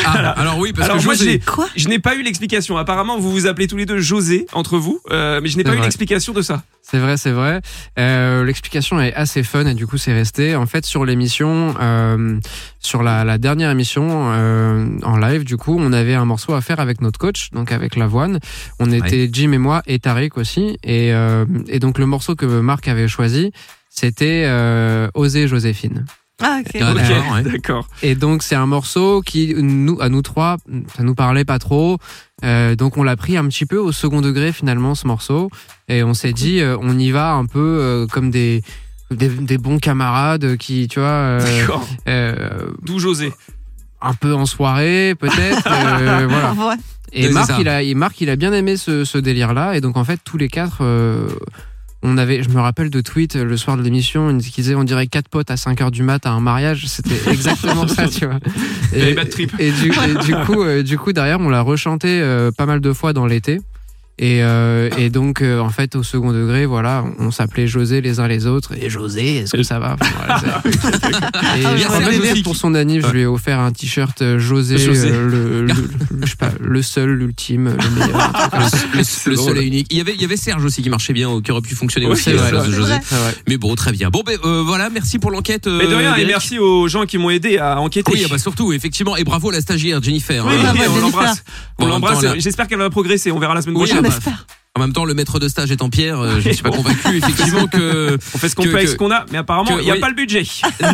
Ah, alors oui, parce Alors que moi, José- j'ai- Quoi je n'ai pas eu l'explication. Apparemment, vous vous appelez tous les deux José entre vous, euh, mais je n'ai pas eu l'explication de ça. C'est vrai, c'est vrai. Euh, L'explication est assez fun et du coup c'est resté. En fait sur l'émission, euh, sur la, la dernière émission euh, en live, du coup on avait un morceau à faire avec notre coach, donc avec l'avoine. On était Jim et moi et Tariq aussi. Et, euh, et donc le morceau que Marc avait choisi, c'était euh, Oser Joséphine. Ah, ok. Ok, d'accord, ouais. d'accord. Et donc c'est un morceau qui nous à nous trois ça nous parlait pas trop. Euh, donc on l'a pris un petit peu au second degré finalement ce morceau et on s'est dit euh, on y va un peu euh, comme des, des des bons camarades qui tu vois euh, D'accord. euh, D'où José un peu en soirée peut-être euh, [laughs] voilà. Ouais. Et Marc il a et Marc il a bien aimé ce, ce délire là et donc en fait tous les quatre euh, on avait, je me rappelle de tweets euh, le soir de l'émission, ils disaient on dirait quatre potes à 5 heures du mat à un mariage, c'était [laughs] exactement ça, tu vois. Du, et du coup, euh, du coup derrière on l'a rechanté euh, pas mal de fois dans l'été. Et, euh, et donc euh, en fait au second degré voilà on s'appelait José les uns les autres et José est-ce que ça va Enfin, voilà, c'est- [laughs] et Ah, José. pour son anniv je lui ai offert un t-shirt euh, José, José. euh, le, le- le- [laughs] je sais pas, le seul l'ultime le meilleur le, drôle. seul et unique. Il y avait, il y avait Serge aussi qui marchait bien, qui aurait pu fonctionner Ouais, aussi. c'est à la vrai. place de C'est José. vrai. Vrai. Mais bon, très bien. Bon, ben euh, voilà, merci pour l'enquête. euh, Mais de rien, et merci aux gens qui m'ont aidé à enquêter. Oui, ah bah surtout, effectivement, et bravo à la stagiaire Jennifer. Oui, hein. bah, bah, on Jennifer. l'embrasse. On J'espère qu'elle va progresser. On verra la semaine prochaine. Bah, espère. En même temps, le maître de stage est en pierre. euh, je ne [laughs] suis pas convaincu, [laughs] effectivement, que. On fait ce qu'on peut avec ce qu'on a, mais apparemment, il n'y a oui. pas le budget. [laughs]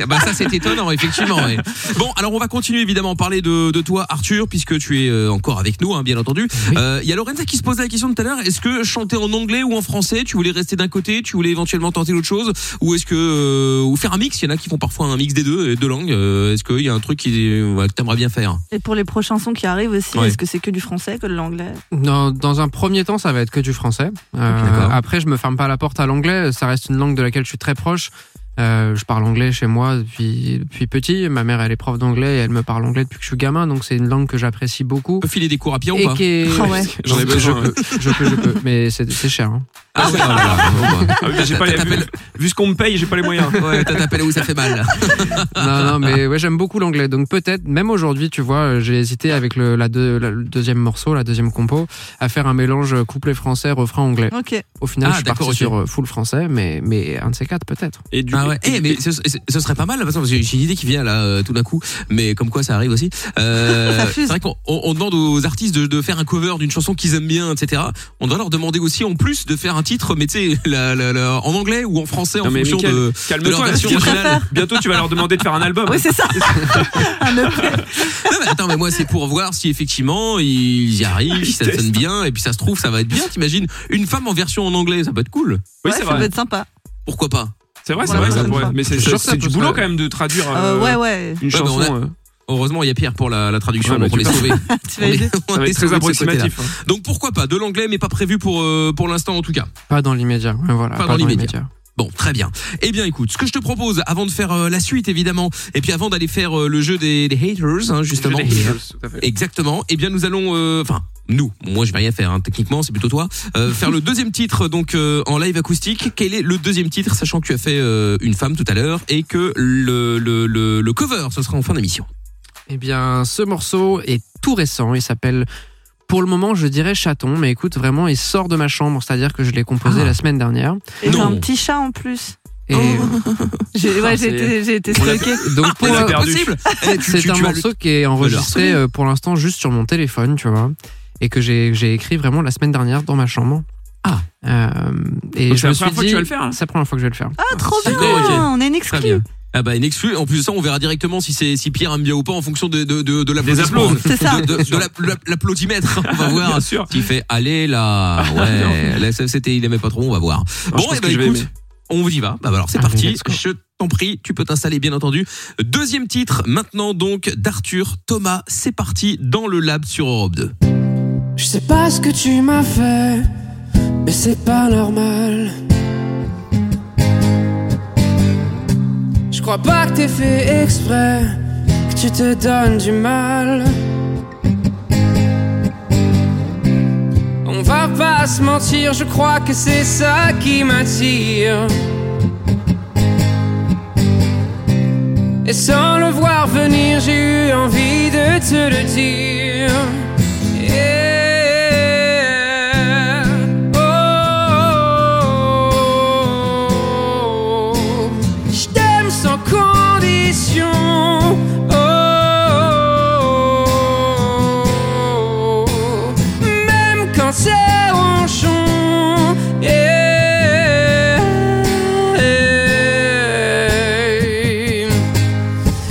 Ah bah ça c'est étonnant effectivement. ouais. Bon alors on va continuer évidemment à parler de, de toi Arthur puisque tu es euh, encore avec nous hein, bien entendu. Oui. Euh, Il y a Lorenza qui se posait la question tout à l'heure. Est-ce que chanter en anglais ou en français Tu voulais rester d'un côté Tu voulais éventuellement tenter l'autre chose Ou est-ce que euh, ou faire un mix? Il y en a qui font parfois un mix des deux deux langues. Euh, est-ce qu'il y a un truc qui ouais, que t'aimerais bien faire? Et pour les prochains sons qui arrivent aussi, Ouais. est-ce que c'est que du français, que de l'anglais? Dans, dans un premier temps, ça va être que du français. Euh, après, je me ferme pas la porte à l'anglais. Ça reste une langue de laquelle je suis très proche. Euh, je parle anglais chez moi depuis, depuis petit. Ma mère, elle est prof d'anglais et elle me parle anglais depuis que je suis gamin. Donc, c'est une langue que j'apprécie beaucoup. On peut filer des cours à pied ou pas. [laughs] J'en ai Je besoin. peux, je peux, je peux. Mais c'est c'est cher. hein. Ah voilà. Bon, bah. Ah oui, mais j'ai pas les- vu, vu ce qu'on me paye, j'ai pas les moyens. Ouais, t'as t'appelles où ça fait mal. [laughs] non, non, mais ouais, j'aime beaucoup l'anglais. Donc peut-être, même aujourd'hui, tu vois, euh, j'ai hésité avec le, la deux- la- le deuxième morceau, la deuxième compo, à faire un mélange couplet français, refrain anglais. Ok. Au final, Ah, je suis parti d'accord, ok. sur euh, full français, mais, mais un de ces quatre peut-être. Et du Ah ouais. Eh, mais ce, serait pas mal parce que j'ai une idée qui vient là euh, tout d'un coup, mais comme quoi ça arrive aussi. Euh, [laughs] c'est vrai qu'on on- on demande aux artistes de, de faire un cover d'une chanson qu'ils aiment bien, etc. On doit leur demander aussi en plus de faire un titre, mais tu sais, la- la- la- en anglais ou en français en Non, fonction de, de leur calme-toi. version bientôt- originale. Bientôt, tu vas leur demander de faire un album. Oui, c'est ça. [laughs] Un EP. Non, mais attends, mais moi c'est pour voir si effectivement ils y arrivent, si ça sonne bien, et puis ça se trouve ça va être bien. T'imagines une femme en version en anglais, ça peut être cool. Oui, Ouais, ça peut être sympa. Pourquoi pas? C'est vrai, c'est Ouais, vrai. ça ça me pourrait- va. Mais c'est du boulot quand même de traduire Euh, euh, ouais, ouais. une Ouais, chanson. on a- euh, Heureusement, il y a Pierre pour la, la traduction, Ouais, donc on est tu sauvés. [laughs] Tu vas On est- on est très approximatif. hein. Donc pourquoi pas de l'anglais, mais pas prévu pour euh, pour l'instant en tout cas. Pas dans l'immédiat. voilà, Pas dans l'immédiat. Bon, très bien. Eh bien, écoute, ce que je te propose, avant de faire euh, la suite, évidemment, et puis avant d'aller faire euh, le jeu des, des haters, hein, justement, Je l'ai- tout à fait. exactement, eh bien, nous allons, euh, enfin, nous, moi, je vais rien faire, hein, techniquement, c'est plutôt toi, euh, faire le deuxième titre, donc euh, en live acoustique. Quel est le deuxième titre, sachant que tu as fait euh, une femme tout à l'heure et que le le, le le cover, ce sera en fin d'émission. Eh bien, ce morceau est tout récent. Il s'appelle, pour le moment, je dirais chaton, mais écoute, vraiment, il sort de ma chambre, c'est-à-dire que je l'ai composé Ah. la semaine dernière. Et Non. un petit chat en plus. Et [laughs] J'ai ouais, Ah, j'ai été, j'ai été stalké. donc, pour, On l'a C'est. Eh, un morceau qui est enregistré euh, pour l'instant juste sur mon téléphone, tu vois, et que j'ai j'ai écrit vraiment la semaine dernière dans ma chambre. Ah. Euh, et Donc, je c'est me la suis première fois que dit, tu vas le faire, hein C'est la première fois que je vais le faire. Ah, trop bien. On est une bien. Ah bah une exclue. En plus de ça, on verra directement si c'est si Pierre aime bien ou pas en fonction de de de, de Des l'applaudissement. C'est ça. de, de, de la- la- l'applaudimètre. [laughs] On va voir. Bien sûr. S'il fait allez là, ouais, là ça, c'était il aimait pas trop, on va voir. Je bon, et bah je vais écoute, on y va. Bah alors c'est Allez, parti. Je t'en prie, tu peux t'installer bien entendu. Deuxième titre maintenant donc d'Arthur Thomas. C'est parti dans le lab sur Europe 2. Je sais pas ce que tu m'as fait, mais c'est pas normal. Crois pas que t'aies fait exprès, que tu te donnes du mal. On va pas se mentir, je crois que c'est ça qui m'attire. Et sans le voir venir, j'ai eu envie de te le dire.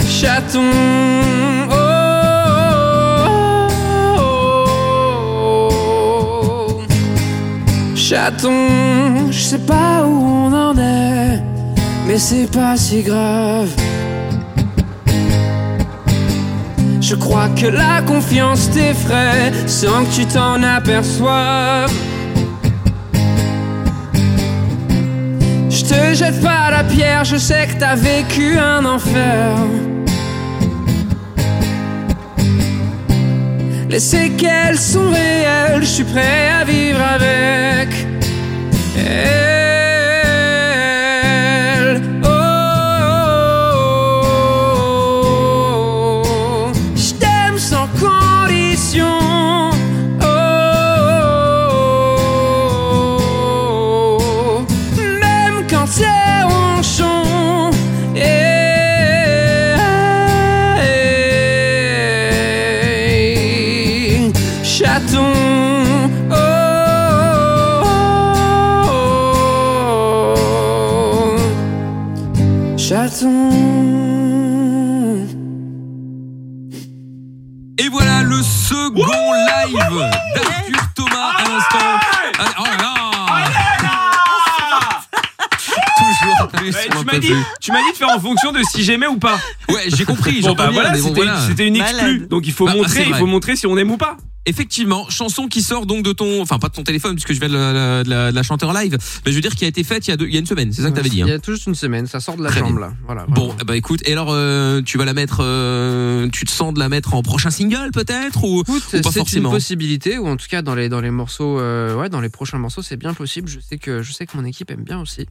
Chaton. oh, oh, oh. Chaton, je sais pas où on en est, mais c'est pas si grave. Je crois que la confiance t'effraie sans que tu t'en aperçoives. Je te jette pas la pierre, je sais que t'as vécu un enfer. Les séquelles sont réelles, je suis prêt à vivre avec. Elle. vu. Tu m'as dit de faire en fonction de si j'aimais ou pas. Ouais, j'ai compris. Bon bah voilà, bon, c'était voilà. une exclue. Malade. Donc il faut Bah, montrer, il faut montrer si on aime ou pas. Effectivement, chanson qui sort donc de ton, enfin pas de ton téléphone puisque je viens de la, de la, de la chanter en live, mais je veux dire qui a été faite il y a, deux- il y a une semaine, c'est ça que t'avais dit. Il y Hein. a tout juste une semaine, ça sort de la Très chambre bien. là. Voilà. Bon, ben écoute, et alors euh, tu vas la mettre, euh, tu te sens de la mettre en prochain single peut-être ou, ou pas c'est une possibilité, ou en tout cas dans les dans les morceaux, euh, ouais, dans les prochains morceaux, c'est bien possible. Je sais que je sais que mon équipe aime bien aussi. Euh,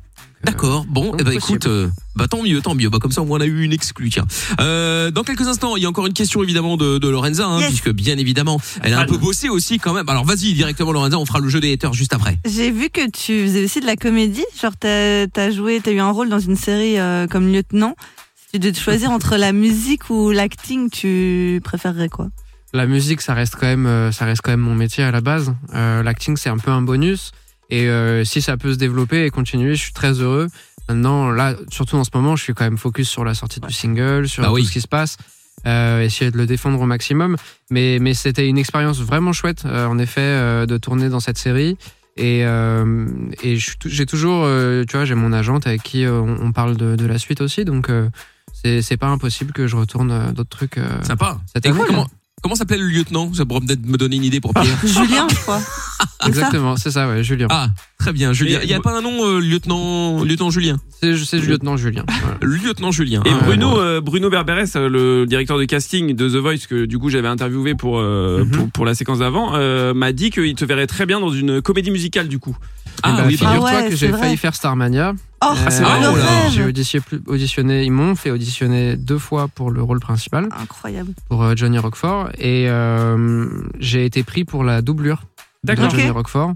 D'accord. Bon, possible. écoute, euh, bah tant mieux, tant mieux. Bah comme ça, au moins on a eu une exclue. Tiens. Euh, dans quelques instants, il y a encore une question évidemment de, de Lorenza, hein, Yes. puisque bien évidemment, elle a un peu bossé aussi quand même. Alors vas-y directement Lorenza, on fera le jeu des haters juste après. J'ai vu que tu faisais aussi de la comédie. Genre, t'as as joué, t'as eu un rôle dans une série euh, comme lieutenant. Si tu devais choisir [laughs] entre la musique ou l'acting, tu préférerais quoi? La musique, ça reste quand même, euh, ça reste quand même mon métier à la base. Euh, L'acting, c'est un peu un bonus. Et euh, si ça peut se développer et continuer, je suis très heureux. Maintenant, là, surtout en ce moment, je suis quand même focus sur la sortie du single, sur Bah tout oui. ce qui se passe. Euh, essayer de le défendre au maximum. Mais, mais c'était une expérience vraiment chouette, euh, en effet, euh, de tourner dans cette série. Et, et j'ai toujours, tu vois, j'ai mon agente avec qui on, on parle de, de la suite aussi. Donc, c'est pas impossible que je retourne d'autres trucs. Sympa. Et année, comment, comment s'appelle le lieutenant? Ça pourrait peut-être me donner une idée pour Pierre. [laughs] Julien, je crois. [laughs] Exactement, c'est ça, ouais, Julien. Ah, très bien, Julien. Il y a pas un nom, euh, lieutenant, lieutenant Julien? C'est c'est le lieutenant Julien. voilà. Lieutenant Julien. Et Ah, Bruno, euh, Bruno Berberes, euh, le directeur de casting de The Voice, que du coup j'avais interviewé pour, euh, Mhm. pour, pour la séquence d'avant, euh, m'a dit qu'il te verrait très bien dans une comédie musicale du coup. Ah Bah, oui, figure-toi Ah ouais, que c'est j'ai failli faire Starmania. Oh, Euh, c'est Oh. J'ai auditionné, auditionné, ils m'ont fait auditionner deux fois pour le rôle principal, Incroyable. pour euh, Johnny Rockford, et euh, j'ai été pris pour la doublure de D'accord. Johnny. Rockford,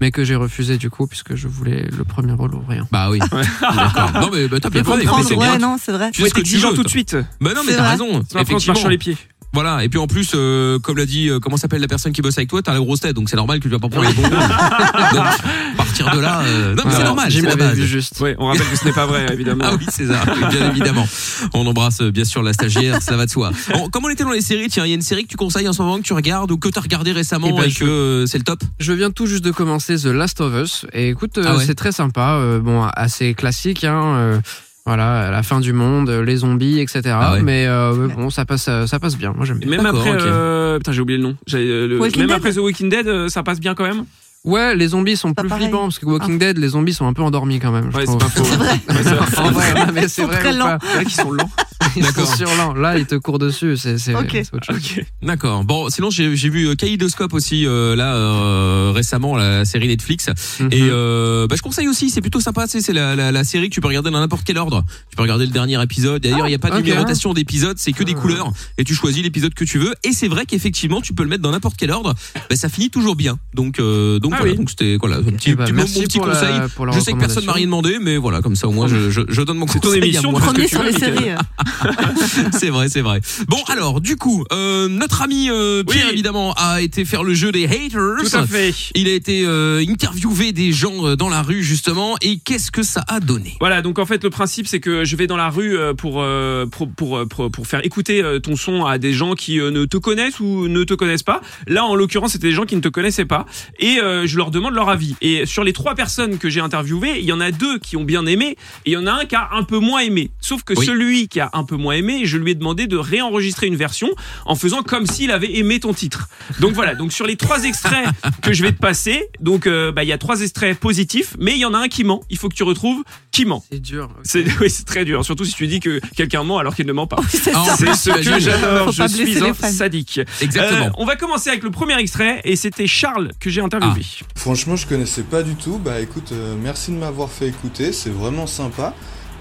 mais que j'ai refusé du coup puisque je voulais le premier rôle ou rien. Bah oui. [laughs] D'accord. Non mais bah, t'as bien c'est ouais, non, c'est vrai. Tu sais ce que tu exigeant veux, tout de suite. Bah non mais C'est t'as raison. Effectivement. sur les pieds. Voilà. Et puis en plus, euh, comme l'a dit, euh, comment s'appelle la personne qui bosse avec toi T'as la grosse tête, donc c'est normal que tu vas pas prendre les bons. rôles. [laughs] donc, partir de là, euh, non mais c'est normal. C'est la base. juste. Ouais, on rappelle que ce n'est pas vrai, évidemment. Ah oui, César, oui, bien évidemment. On embrasse euh, bien sûr la stagiaire, ça va de soi. Bon, comment on était dans les séries Tiens, il y a une série que tu conseilles en ce moment que tu regardes ou que tu as regardé récemment Eh ben, et je- que euh, c'est le top? Je viens tout juste de commencer The Last of Us et écoute, euh, Ah ouais. c'est très sympa, euh, bon assez classique, hein, euh, voilà, la fin du monde, euh, les zombies, etc. Ah ouais. Mais euh, bon, ça passe, euh, ça passe bien. Moi j'aime bien. même après, ok. euh, putain, j'ai oublié le nom. J'ai, euh, le- même Dead après The Walking Dead, euh, ça passe bien quand même. Ouais, les zombies sont Pas plus pareil. flippants parce que Walking Dead, les zombies sont un peu endormis quand même. je Ouais, c'est pas faux. C'est vrai. [laughs] En vrai, non, mais c'est sont vrai très ou pas qu'ils sont lents. [laughs] Ils sont D'accord. surlents. Là, ils te courent dessus. C'est c'est Ok. c'est autre chose. Ok. D'accord. Bon, sinon j'ai j'ai vu euh, Kaléidoscope aussi euh, là euh, récemment la série Netflix Mhm. et euh, bah, je conseille aussi, c'est plutôt sympa, c'est c'est la, la, la série que tu peux regarder dans n'importe quel ordre. Tu peux regarder le dernier épisode. D'ailleurs, il y a pas de ok. numérotation d'épisodes, c'est que des Ah. couleurs et tu choisis l'épisode que tu veux et c'est vrai qu'effectivement, tu peux le mettre dans n'importe quel ordre. Bah, ça finit toujours bien. Donc euh, donc Ah voilà, oui. donc c'était voilà, un petit, petit- mon, merci mon petit pour la- conseil. pour la je sais que personne m'a rien demandé mais voilà, comme ça au moins je, je, je donne mon ton conseil à émission, moi. Sur les séries. euh. [laughs] c'est vrai, c'est vrai. Bon, alors, du coup, euh, notre ami euh, Pierre, Oui. évidemment, a été faire le jeu des haters. Tout à fait. Il a été euh, interviewé des gens euh, dans la rue, justement, et qu'est-ce que ça a donné? Voilà, donc en fait le principe c'est que je vais dans la rue euh, pour euh, pour pour, euh, pour, pour faire écouter ton son à des gens qui ne te connaissent ou ne te connaissent pas. Là en l'occurrence c'était des gens qui ne te connaissaient pas et euh, je leur demande leur avis. Et sur les trois personnes que j'ai interviewées, il y en a deux qui ont bien aimé et il y en a un qui a un peu moins aimé. Sauf que Oui. celui qui a un peu moins aimé, je lui ai demandé de réenregistrer une version en faisant comme s'il avait aimé ton titre. Donc voilà, donc sur les trois extraits que je vais te passer, donc euh, bah, il y a trois extraits positifs, mais il y en a un qui ment. Il faut que tu retrouves qui ment. C'est dur. ok. C'est oui, c'est très dur, surtout si tu dis que quelqu'un ment alors qu'il ne ment pas. Ah, en C'est ce [laughs] que j'adore, je suis un fans. sadique. Exactement. Euh, on va commencer avec le premier extrait et c'était Charles que j'ai interviewé. Franchement, je connaissais pas du tout. Bah écoute, euh, merci de m'avoir fait écouter, c'est vraiment sympa.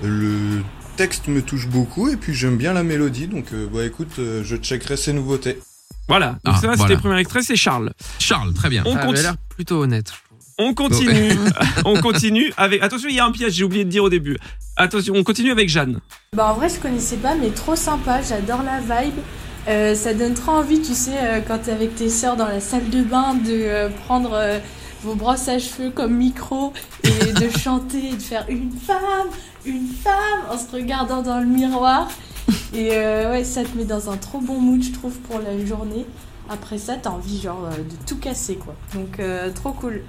Le texte me touche beaucoup et puis j'aime bien la mélodie, donc euh, bah écoute, euh, je checkerai ces nouveautés. Voilà, donc Ah, ça c'était voilà. le premier extrait, c'est Charles. Charles, très bien. On, Ça avait conti- l'air plutôt honnête. on continue, [laughs] on continue avec. Attention, il y a un piège, j'ai oublié de dire au début. Attention, on continue avec Jeanne. Bah en vrai je connaissais pas mais trop sympa, j'adore la vibe. Euh, ça donne trop envie, tu sais, euh, quand t'es avec tes sœurs dans la salle de bain, de euh, prendre euh, vos brosses à cheveux comme micro et [laughs] de chanter et de faire une femme, une femme en se regardant dans le miroir. Et euh, ouais, ça te met dans un trop bon mood, je trouve, pour la journée. Après ça, t'as envie genre euh, de tout casser quoi. Donc euh, trop cool.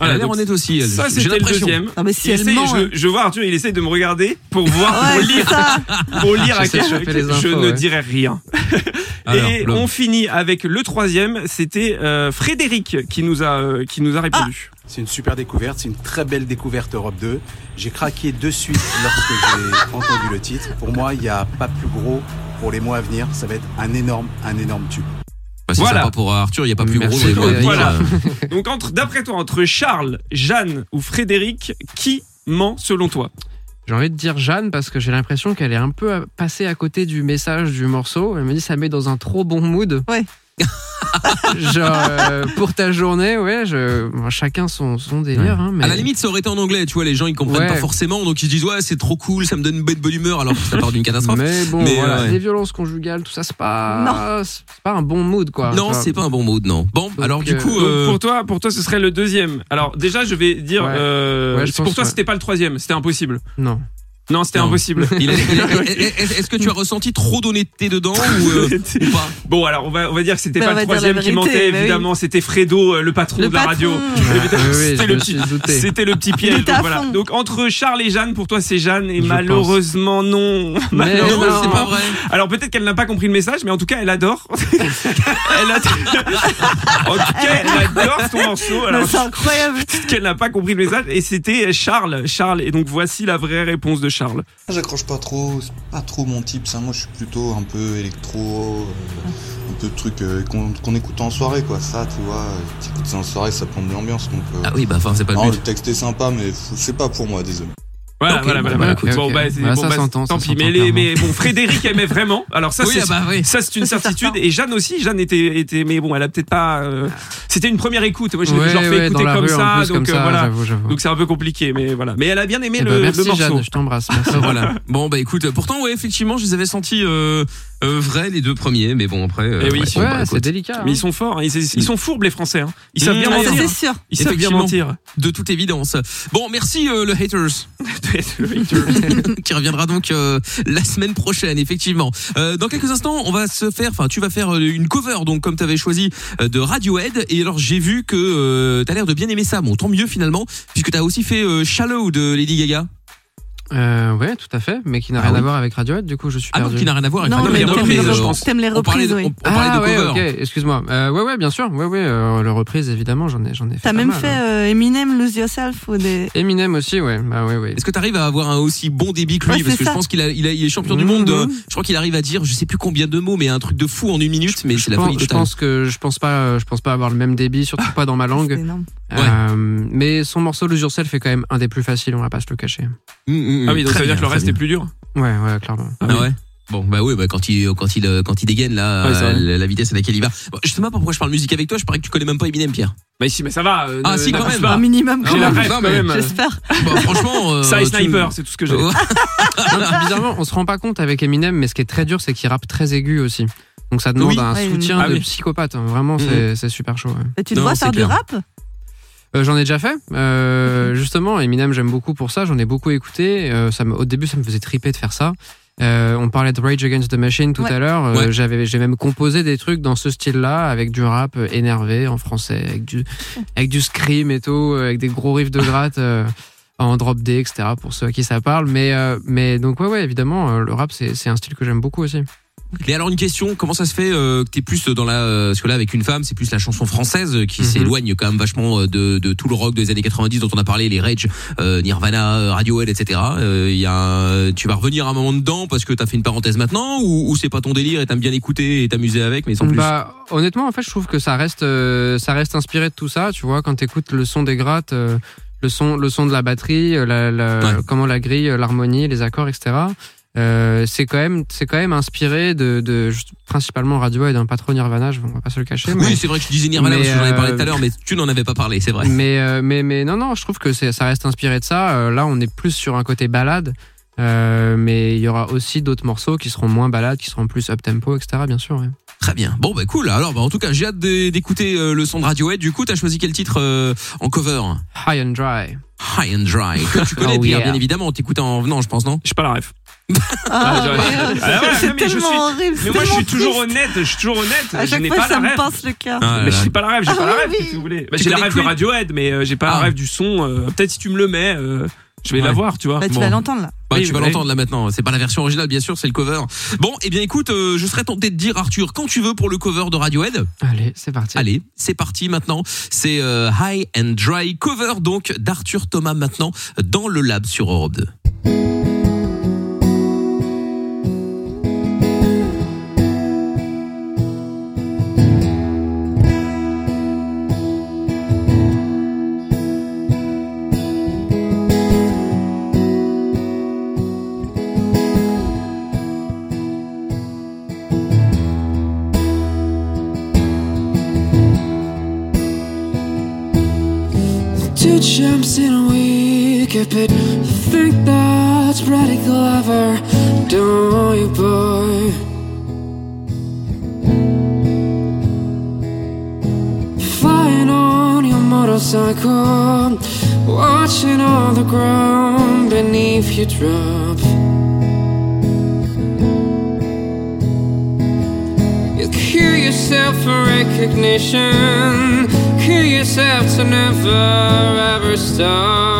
Elle a l'air honnête aussi, elle. Ça c'était le deuxième. Non, mais si Il elle essaye- ment. je, hein. je vois Arthur, il essaye de me regarder pour [laughs] voir, pour lire, [laughs] pour lire à quel je infos, ne ouais. dirai rien. [laughs] Alors, et on finit avec le troisième, c'était euh, Frédéric qui nous a euh, qui nous a répondu. C'est une super découverte, c'est une très belle découverte Europe 2. J'ai craqué de suite lorsque j'ai entendu le titre. Pour moi, il n'y a pas plus gros pour les mois à venir. Ça va être un énorme, un énorme tube. Bah, c'est Voilà. sympa pour Arthur, il n'y a pas plus Merci, gros dans les. Voilà. [laughs] Donc entre d'après toi entre Charles, Jeanne ou Frédéric, qui ment selon toi? J'ai envie de dire Jeanne parce que j'ai l'impression qu'elle est un peu passée à côté du message du morceau. Elle me dit ça met dans un trop bon mood. Ouais. [laughs] Genre euh, pour ta journée, ouais, je... bon, chacun son, son délire. Hein, mais... À la limite, ça aurait été en anglais, tu vois, les gens ils comprennent Ouais. pas forcément, donc ils se disent ouais c'est trop cool, ça me donne une bonne bonne humeur, alors que ça part d'une catastrophe. Mais bon, Mais, voilà, euh, ouais. les violences conjugales, tout ça, c'est pas, c'est pas un bon mood, quoi. non, c'est pas un bon mood, non. Bon, alors du euh, coup, Donc, euh, pour toi, pour toi, ce serait le deuxième. Alors déjà, je vais dire, Ouais. euh, Ouais, je c'est pour pense, toi, ouais. c'était pas le troisième, c'était impossible. Non. Non, c'était impossible. [laughs] il a- il a- [laughs] est-ce que tu as ressenti trop d'honnêteté dedans ou, euh, ou pas? Bon, alors on va, on va dire que c'était Bah, pas le troisième qui mentait, bah oui. évidemment, c'était Fredo, euh, le patron Le de la patron. [laughs] radio. Oui, oui, c'était je le le petit piège. donc, voilà. Donc entre Charles et Jeanne, pour toi c'est Jeanne et Je malheureusement non. Mais Malheureusement, non. c'est pas vrai. Alors peut-être qu'elle n'a pas compris le message, mais en tout cas elle adore. elle a... en tout cas elle adore ton morceau. Alors C'est incroyable. peut-être qu'elle n'a pas compris le message et c'était Charles. Charles et donc voici la vraie réponse de Charles. J'accroche pas trop, c'est pas trop mon type, ça. Moi, je suis plutôt un peu électro, euh, un peu de trucs euh, qu'on écoute en soirée, quoi. Ça, tu vois, euh, t'écoutes ça en soirée, ça plombe l'ambiance, donc. euh, Ah oui, bah enfin c'est pas le non, but. le texte est sympa, mais c'est pas pour moi, désolé. Voilà, voilà, voilà. bon, voilà. Bon, bah, c'est- Bah, bon, ça bah, s'entend, Tant ça pis. Mais, les, mais bon, Frédéric aimait vraiment. Alors ça, Oui, c'est ah bah oui. ça, c'est une Ça, certitude. Et Jeanne aussi. Jeanne était, était, mais bon, elle a peut-être pas. euh, C'était une première écoute. Moi, je, Ouais, je leur fais ouais, écouter comme rue, ça, plus, donc comme euh, voilà. Donc c'est un peu compliqué, mais voilà. Mais elle a bien aimé Eh le, ben, le morceau. Jeanne, je t'embrasse. merci. [laughs] voilà. Bon bah écoute, pourtant ouais effectivement je les avais sentis euh, euh, vrais les deux premiers, mais bon après. euh, Eh oui. ouais, bon, Ouais, c'est délicat. Mais hein. ils sont forts. hein. Ils, ils sont fourbes les Français. hein. Ils savent Mmh, bien Ça, mentir. c'est sûr. Ils savent bien mentir. de toute évidence. Bon merci euh, le haters. [laughs] [laughs] qui reviendra donc euh, la semaine prochaine, effectivement. Euh, dans quelques instants, on va se faire, enfin, tu vas faire euh, une cover, donc comme tu avais choisi euh, de Radiohead. Et alors, j'ai vu que euh, t'as l'air de bien aimer ça. Bon, tant mieux finalement, puisque t'as aussi fait Shallow de Lady Gaga. Euh, ouais, tout à fait, mais qui n'a Ah rien oui. à voir avec Radiohead, du coup, je suis Ah non, perdu. qui n'a rien à voir avec Non, Radiohead. mais Non, t'aimes les euh, reprises, t'aimes les on parlait de- reprises, on- oui. on parlait ah de ouais, cover. ok, excuse-moi. Euh, ouais, ouais, bien sûr, ouais, ouais, euh, le reprise, évidemment, j'en ai, j'en ai fait. T'as même mal, fait hein. euh, Eminem Lose Yourself ou des. Eminem aussi, ouais, bah ouais, ouais. Est-ce que tu arrives à avoir un aussi bon débit que lui? Ouais, Parce que je pense qu'il a, il a- il est champion du monde. euh, Je crois qu'il arrive à dire, je sais plus combien de mots, mais un truc de fou en une minute. Mais c'est Je la pense, folie je totale. pense que je pense pas, je pense pas avoir le même débit, surtout pas dans ma langue. Euh, mais son morceau Lose Yourself est quand même un des plus faciles, on va pas se le cacher. Ah oui, donc Très ça veut dire que le reste bien. est plus dur. Ouais, ouais, clairement. Ah ouais. Bon bah oui bah quand il quand il quand il dégaine là Ouais, euh, la, la vitesse à laquelle il va. Bon, justement pourquoi je parle musique avec toi, je parais que tu connais même pas Eminem Pierre. Bah ici, mais ça va. euh, Ah, ne- si, quand même. pas. Un minimum la. J'espère. Bah, franchement euh, [laughs] Ça et tu- Sniper, c'est tout ce que j'ai. Bizarrement, on se rend pas compte avec Eminem, mais ce qui est très dur, c'est qu'il rappe très aigu aussi. Donc ça demande Oui. un Ouais, soutien ah de oui. psychopathe. hein. Vraiment, c'est c'est super chaud. ouais. Et tu te Non, vois faire du rap? Euh, j'en ai déjà fait. Euh, justement, Eminem, j'aime beaucoup pour ça. J'en ai beaucoup écouté. Euh, ça me- au début, ça me faisait triper de faire ça. Euh, on parlait de Rage Against the Machine tout Ouais. à l'heure. Euh, Ouais. J'avais, j'ai même composé des trucs dans ce style-là, avec du rap énervé en français, avec du, [laughs] avec du scream et tout, avec des gros riffs de gratte euh, en drop D, etc. Pour ceux à qui ça parle. Mais, euh, mais donc ouais, ouais, évidemment, euh, le rap, c'est, c'est un style que j'aime beaucoup aussi. Mais alors une question, comment ça se fait euh, que t'es plus dans la euh, parce que là avec une femme c'est plus la chanson française euh, qui Mhm. s'éloigne quand même vachement euh, de, de tout le rock des années 90 dont on a parlé, les Rage, euh, Nirvana, euh, Radiohead, etc. Euh, Il y a, un- tu vas revenir un moment dedans parce que t'as fait une parenthèse maintenant ou, ou c'est pas ton délire et t'aimes bien écouter et t'amuser avec mais sans plus? Bah, honnêtement, en fait, je trouve que ça reste, euh, ça reste inspiré de tout ça. Tu vois, quand t'écoutes le son des grattes, euh, le son, le son de la batterie, la, la- Ouais. comment la grille, l'harmonie, les accords, etc. Euh, c'est quand même, c'est quand même inspiré de, de juste- principalement Radiohead, hein, pas trop Nirvana, je- on va pas se le cacher. mais- Oui, c'est vrai que tu disais Nirvana Mais, parce que j'en avais parlé euh, tout à l'heure mais tu n'en avais pas parlé, c'est vrai. mais, euh, mais, mais non, non, je trouve que ça reste inspiré de ça. Euh, là, on est plus sur un côté balade. Euh, mais il y aura aussi d'autres morceaux qui seront moins balades, qui seront plus up tempo, etc. Bien sûr. ouais. Très bien. Bon bah cool. Alors bah en tout cas, j'ai hâte d'écouter euh, le son de Radiohead. Du coup, t'as choisi quel titre euh, en cover? High and dry. High and Dry. Que tu [laughs] connais Oh, Pierre, yeah. bien évidemment. T'écoutais en venant, je pense, non? J'ai pas la ref. Ah. Ah, voilà, C'est non, mais je tellement suis- horrible. Mais moi, je suis tellement toujours triste. honnête. Je suis toujours honnête. À je chaque n'ai fois, pas ça la me pince le cœur. Ah là Mais je suis pas la rêve, j'ai Ah pas la rêve, oui. si vous voulez. Bah, j'ai la rêve de Radiohead, mais euh, j'ai pas Ah. la rêve du son. euh, Peut-être si tu me le mets, euh, je vais Ouais. la voir, tu vois. Bah, tu Bon. vas l'entendre là. Bah, Oui, tu vas oui. l'entendre là maintenant. C'est pas la version originale, bien sûr, c'est le cover. Bon, eh bien écoute, euh, je serais tenté de dire Arthur quand tu veux pour le cover de Radiohead. Allez, c'est parti. Allez, c'est parti maintenant. C'est euh, High and Dry cover donc d'Arthur Thomas maintenant dans le lab sur Europe 2. Two jumps in a week, if bet you think that's pretty clever, don't you, boy? Flying on your motorcycle, watching all the ground beneath you drop. You kill yourself for recognition, kill yourself to never ever stop.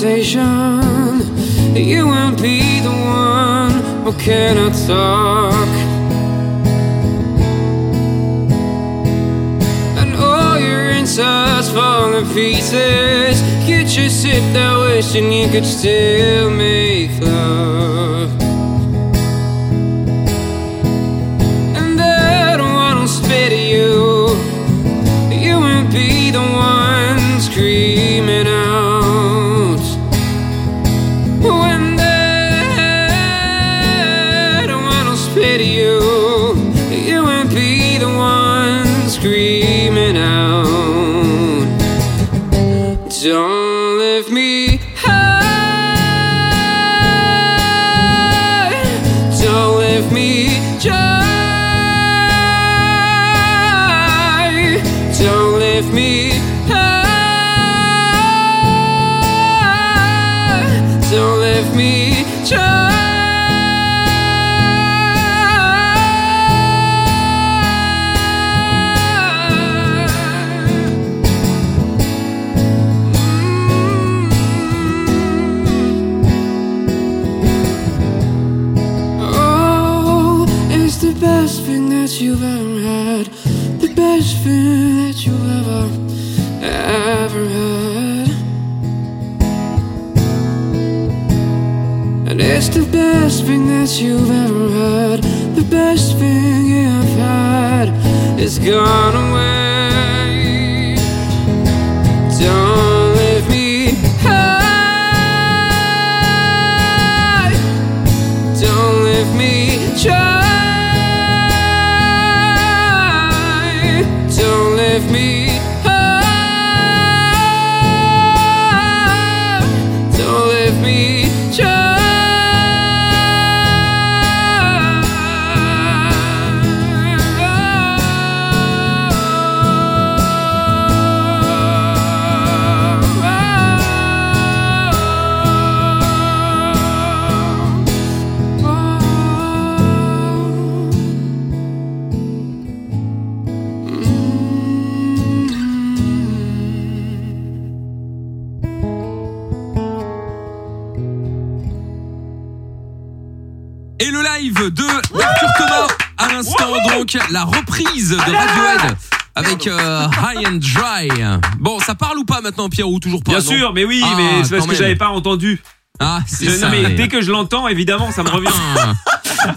Conversation. You won't be the one who cannot talk. And all your insides fall in pieces. You just sit there wishing you could still make love. Gone la reprise de Radiohead avec euh, High and Dry. Bon, ça parle ou pas maintenant Pierre ou toujours pas Bien non sûr, mais oui, Ah, mais c'est parce que j'avais pas entendu. Ah, c'est ça. non, mais mais- dès que je l'entends, évidemment, ça me revient.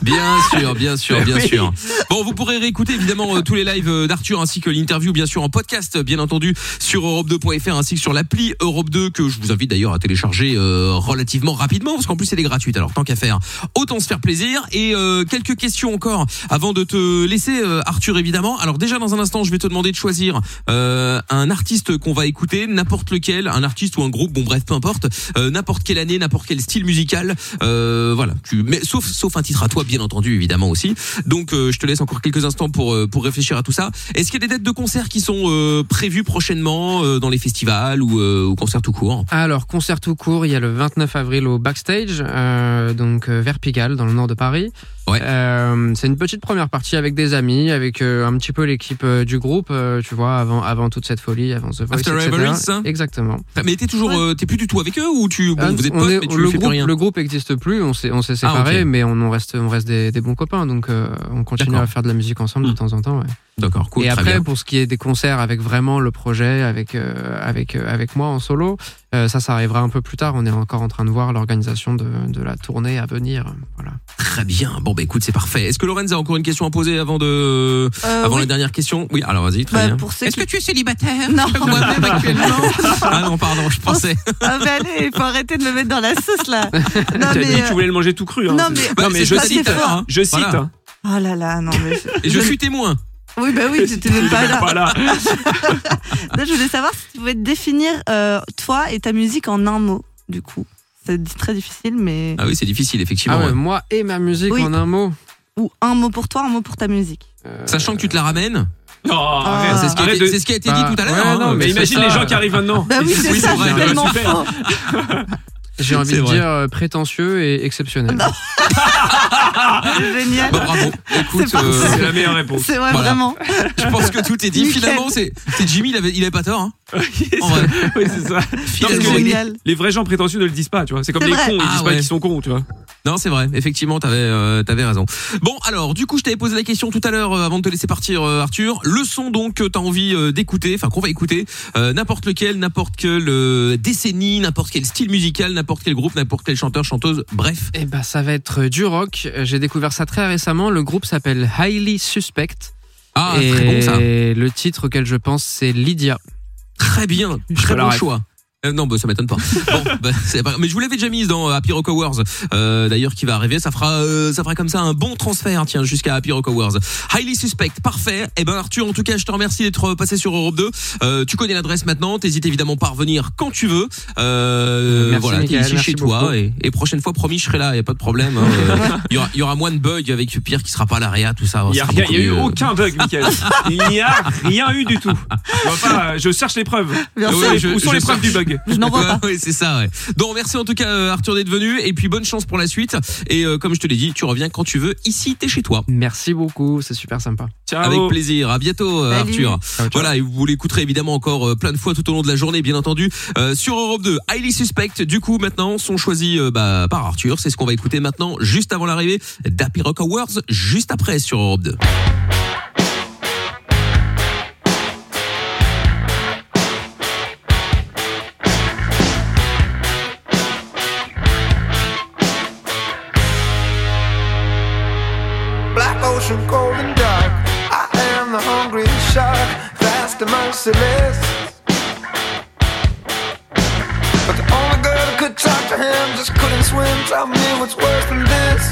Bien sûr, bien sûr, bien Oui. sûr. Bon, vous pourrez réécouter évidemment euh, tous les lives euh, d'Arthur ainsi que l'interview bien sûr en podcast bien entendu sur europe2.fr ainsi que sur l'appli Europe 2 que je vous invite d'ailleurs à télécharger euh, relativement rapidement parce qu'en plus elle est gratuite. Alors tant qu'à faire, autant se faire plaisir et euh, quelques questions encore avant de te laisser euh, Arthur évidemment. Alors déjà dans un instant, je vais te demander de choisir euh, un artiste qu'on va écouter, n'importe lequel, un artiste ou un groupe, bon bref, peu importe, euh, n'importe quelle année, n'importe quel style musical, euh, voilà. Tu, mais sauf sauf un titre à toi, bien entendu, évidemment aussi. Donc euh, je te laisse encore quelques instants pour euh, pour réfléchir à tout ça. Est-ce qu'il y a des dates de concerts qui sont euh, prévues prochainement euh, dans les festivals ou ou concerts tout court? Alors, concert tout court, il y a le 29 avril au Backstage, donc vers Pigalle, dans le nord de Paris. Euh, c'est une petite première partie avec des amis, avec un petit peu l'équipe du groupe, tu vois, avant, avant toute cette folie, avant The Voice, After ça Exactement. Mais t'es toujours, t'es plus du tout avec eux ou tu, bon, Ah, vous êtes potes mais tu le fais plus groupe, rien? le groupe existe plus, on s'est on s'est Ah, séparés, mais on, on reste on reste des, des bons copains, donc euh, on continue à faire de la musique ensemble de temps en temps. ouais. D'accord, cool. Et après, bien. pour ce qui est des concerts avec vraiment le projet, avec euh, avec euh, avec moi en solo, euh, ça, ça arrivera un peu plus tard. On est encore en train de voir l'organisation de, de la tournée à venir. Voilà. Très bien. Bon, bah écoute, c'est parfait. Est-ce que Lorenz a encore une question à poser avant de, Euh, avant oui. la dernière question? Oui, alors vas-y, très Bah, bien. Est-ce qui- que tu es célibataire? Non. [laughs] Moi-même actuellement. [laughs] ah non, pardon, je pensais. Ah bah allez, il faut arrêter de me mettre dans la sauce là. [laughs] Non T'as dit mais, que tu voulais le manger tout cru. Hein. non, mais- non, mais c'est je cite. hein. hein. Je cite. Voilà. hein. Oh là là, non mais. Et je suis témoin. Oui bah oui, [laughs] j'étais même pas là. Pas là. [laughs] Non, je voulais savoir si tu pouvais te définir euh, toi et ta musique en un mot. Du coup, c'est très difficile, mais Ah oui, c'est difficile, effectivement. Ah ouais, ouais. moi et ma musique Oui. en un mot. ou un mot pour toi, un mot pour ta musique. Sachant que tu te la ramènes. Non, arrête. Ah, c'est ce qui a été, de- c'est ce qui a été Bah, dit tout à l'heure. ouais, hein. non, Mais imagine ça. les gens qui arrivent maintenant. Bah oui, c'est ça, vrai, c'est tellement faux. [laughs] [laughs] J'ai envie de vrai. dire euh, prétentieux et exceptionnel. [laughs] Génial. Bon, bravo. Écoute, C'est euh, C'est la meilleure réponse. C'est vrai, Voilà. vraiment. je pense que tout est dit. Nickel. Finalement, c'est c'est Jimmy, il avait, il avait pas tort. Hein. [laughs] Oui, c'est ça. Parce que les, Génial. les vrais gens prétentieux ne le disent pas, tu vois. C'est comme C'est les vrai. cons, ils Ah, disent pas qu'ils sont cons, tu vois. Non, c'est vrai. Effectivement, t'avais euh, t'avais raison. Bon, alors, du coup, je t'avais posé la question tout à l'heure euh, avant de te laisser partir, euh, Arthur. Le son donc que t'as envie euh, d'écouter, enfin qu'on va écouter, euh, n'importe lequel, n'importe quelle euh, décennie, n'importe quel style musical, n'importe quel groupe, n'importe quel chanteur, chanteuse, bref. Eh ben, ça va être du rock. J'ai découvert ça très récemment. Le groupe s'appelle Highly Suspect. Ah, et très bon ça. le titre auquel je pense, c'est Lydia. Très bien, très bon choix. Euh, non, bah, ça m'étonne pas. [laughs] Bon, bah, c'est pas- mais je vous l'avais déjà mise dans euh, Happy Rock Awards, euh, d'ailleurs, qui va arriver. Ça fera, euh, ça fera comme ça un bon transfert, tiens, jusqu'à Happy Rock Awards. Highly suspect, parfait. Eh ben, Arthur, en tout cas, je te remercie d'être passé sur Europe 2. Euh, tu connais l'adresse maintenant. T'hésites évidemment pas à revenir quand tu veux. Euh, Merci, voilà, t'es ici merci chez toi. Et, et prochaine fois, promis, je serai là. Y a pas de problème. hein. Euh, Il [laughs] y, aura, il y aura moins de bugs avec Pierre qui sera pas à l'AREA, tout ça. Il n'y a, rien- y a eu aucun bug, Michael. Il n'y a rien eu du tout. [laughs] Enfin, je cherche les preuves. Bien où Je- où sont je les preuves du bug Je n'en vois pas. [laughs] Oui, c'est ça, ouais. Donc, merci en tout cas, euh, Arthur, d'être venu. Et puis, bonne chance pour la suite. Et euh, comme je te l'ai dit, tu reviens quand tu veux. Ici, t'es chez toi. Merci beaucoup, c'est super sympa. Ciao. Avec plaisir. À bientôt, euh, Salut. Arthur. ciao. Voilà, et vous l'écouterez évidemment encore euh, plein de fois tout au long de la journée, bien entendu, euh, sur Europe 2. Highly Suspect, du coup, maintenant, sont choisis euh, bah, par Arthur. C'est ce qu'on va écouter maintenant, juste avant l'arrivée d'Happy Rock Awards, juste après sur Europe 2. Fast merciless. But the only girl that could talk to him just couldn't swim. Tell me what's worse than this.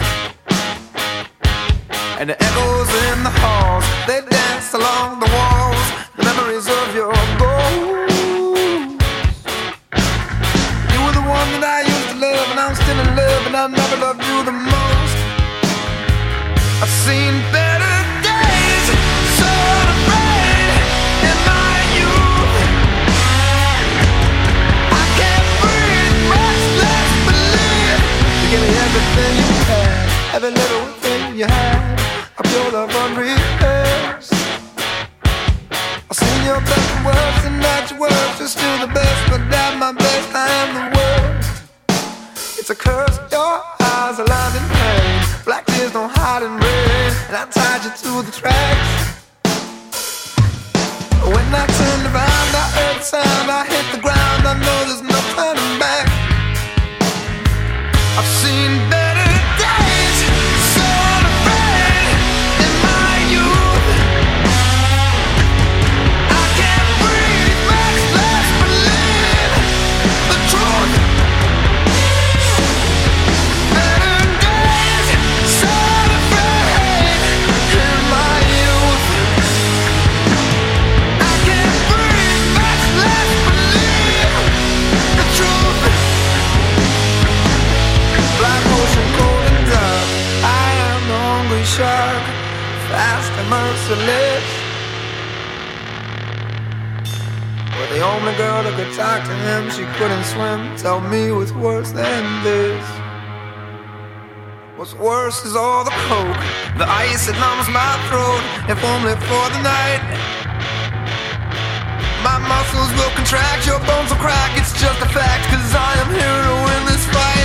And the echoes in the halls, they dance along the walls. The memories of your ghost. You were the one that I used to love, and I'm still in love, and I never loved you the most. What's worse is all the coke, the ice that numbs my throat, if only for the night. My muscles will contract, your bones will crack, it's just a fact, cause I am here to win this fight.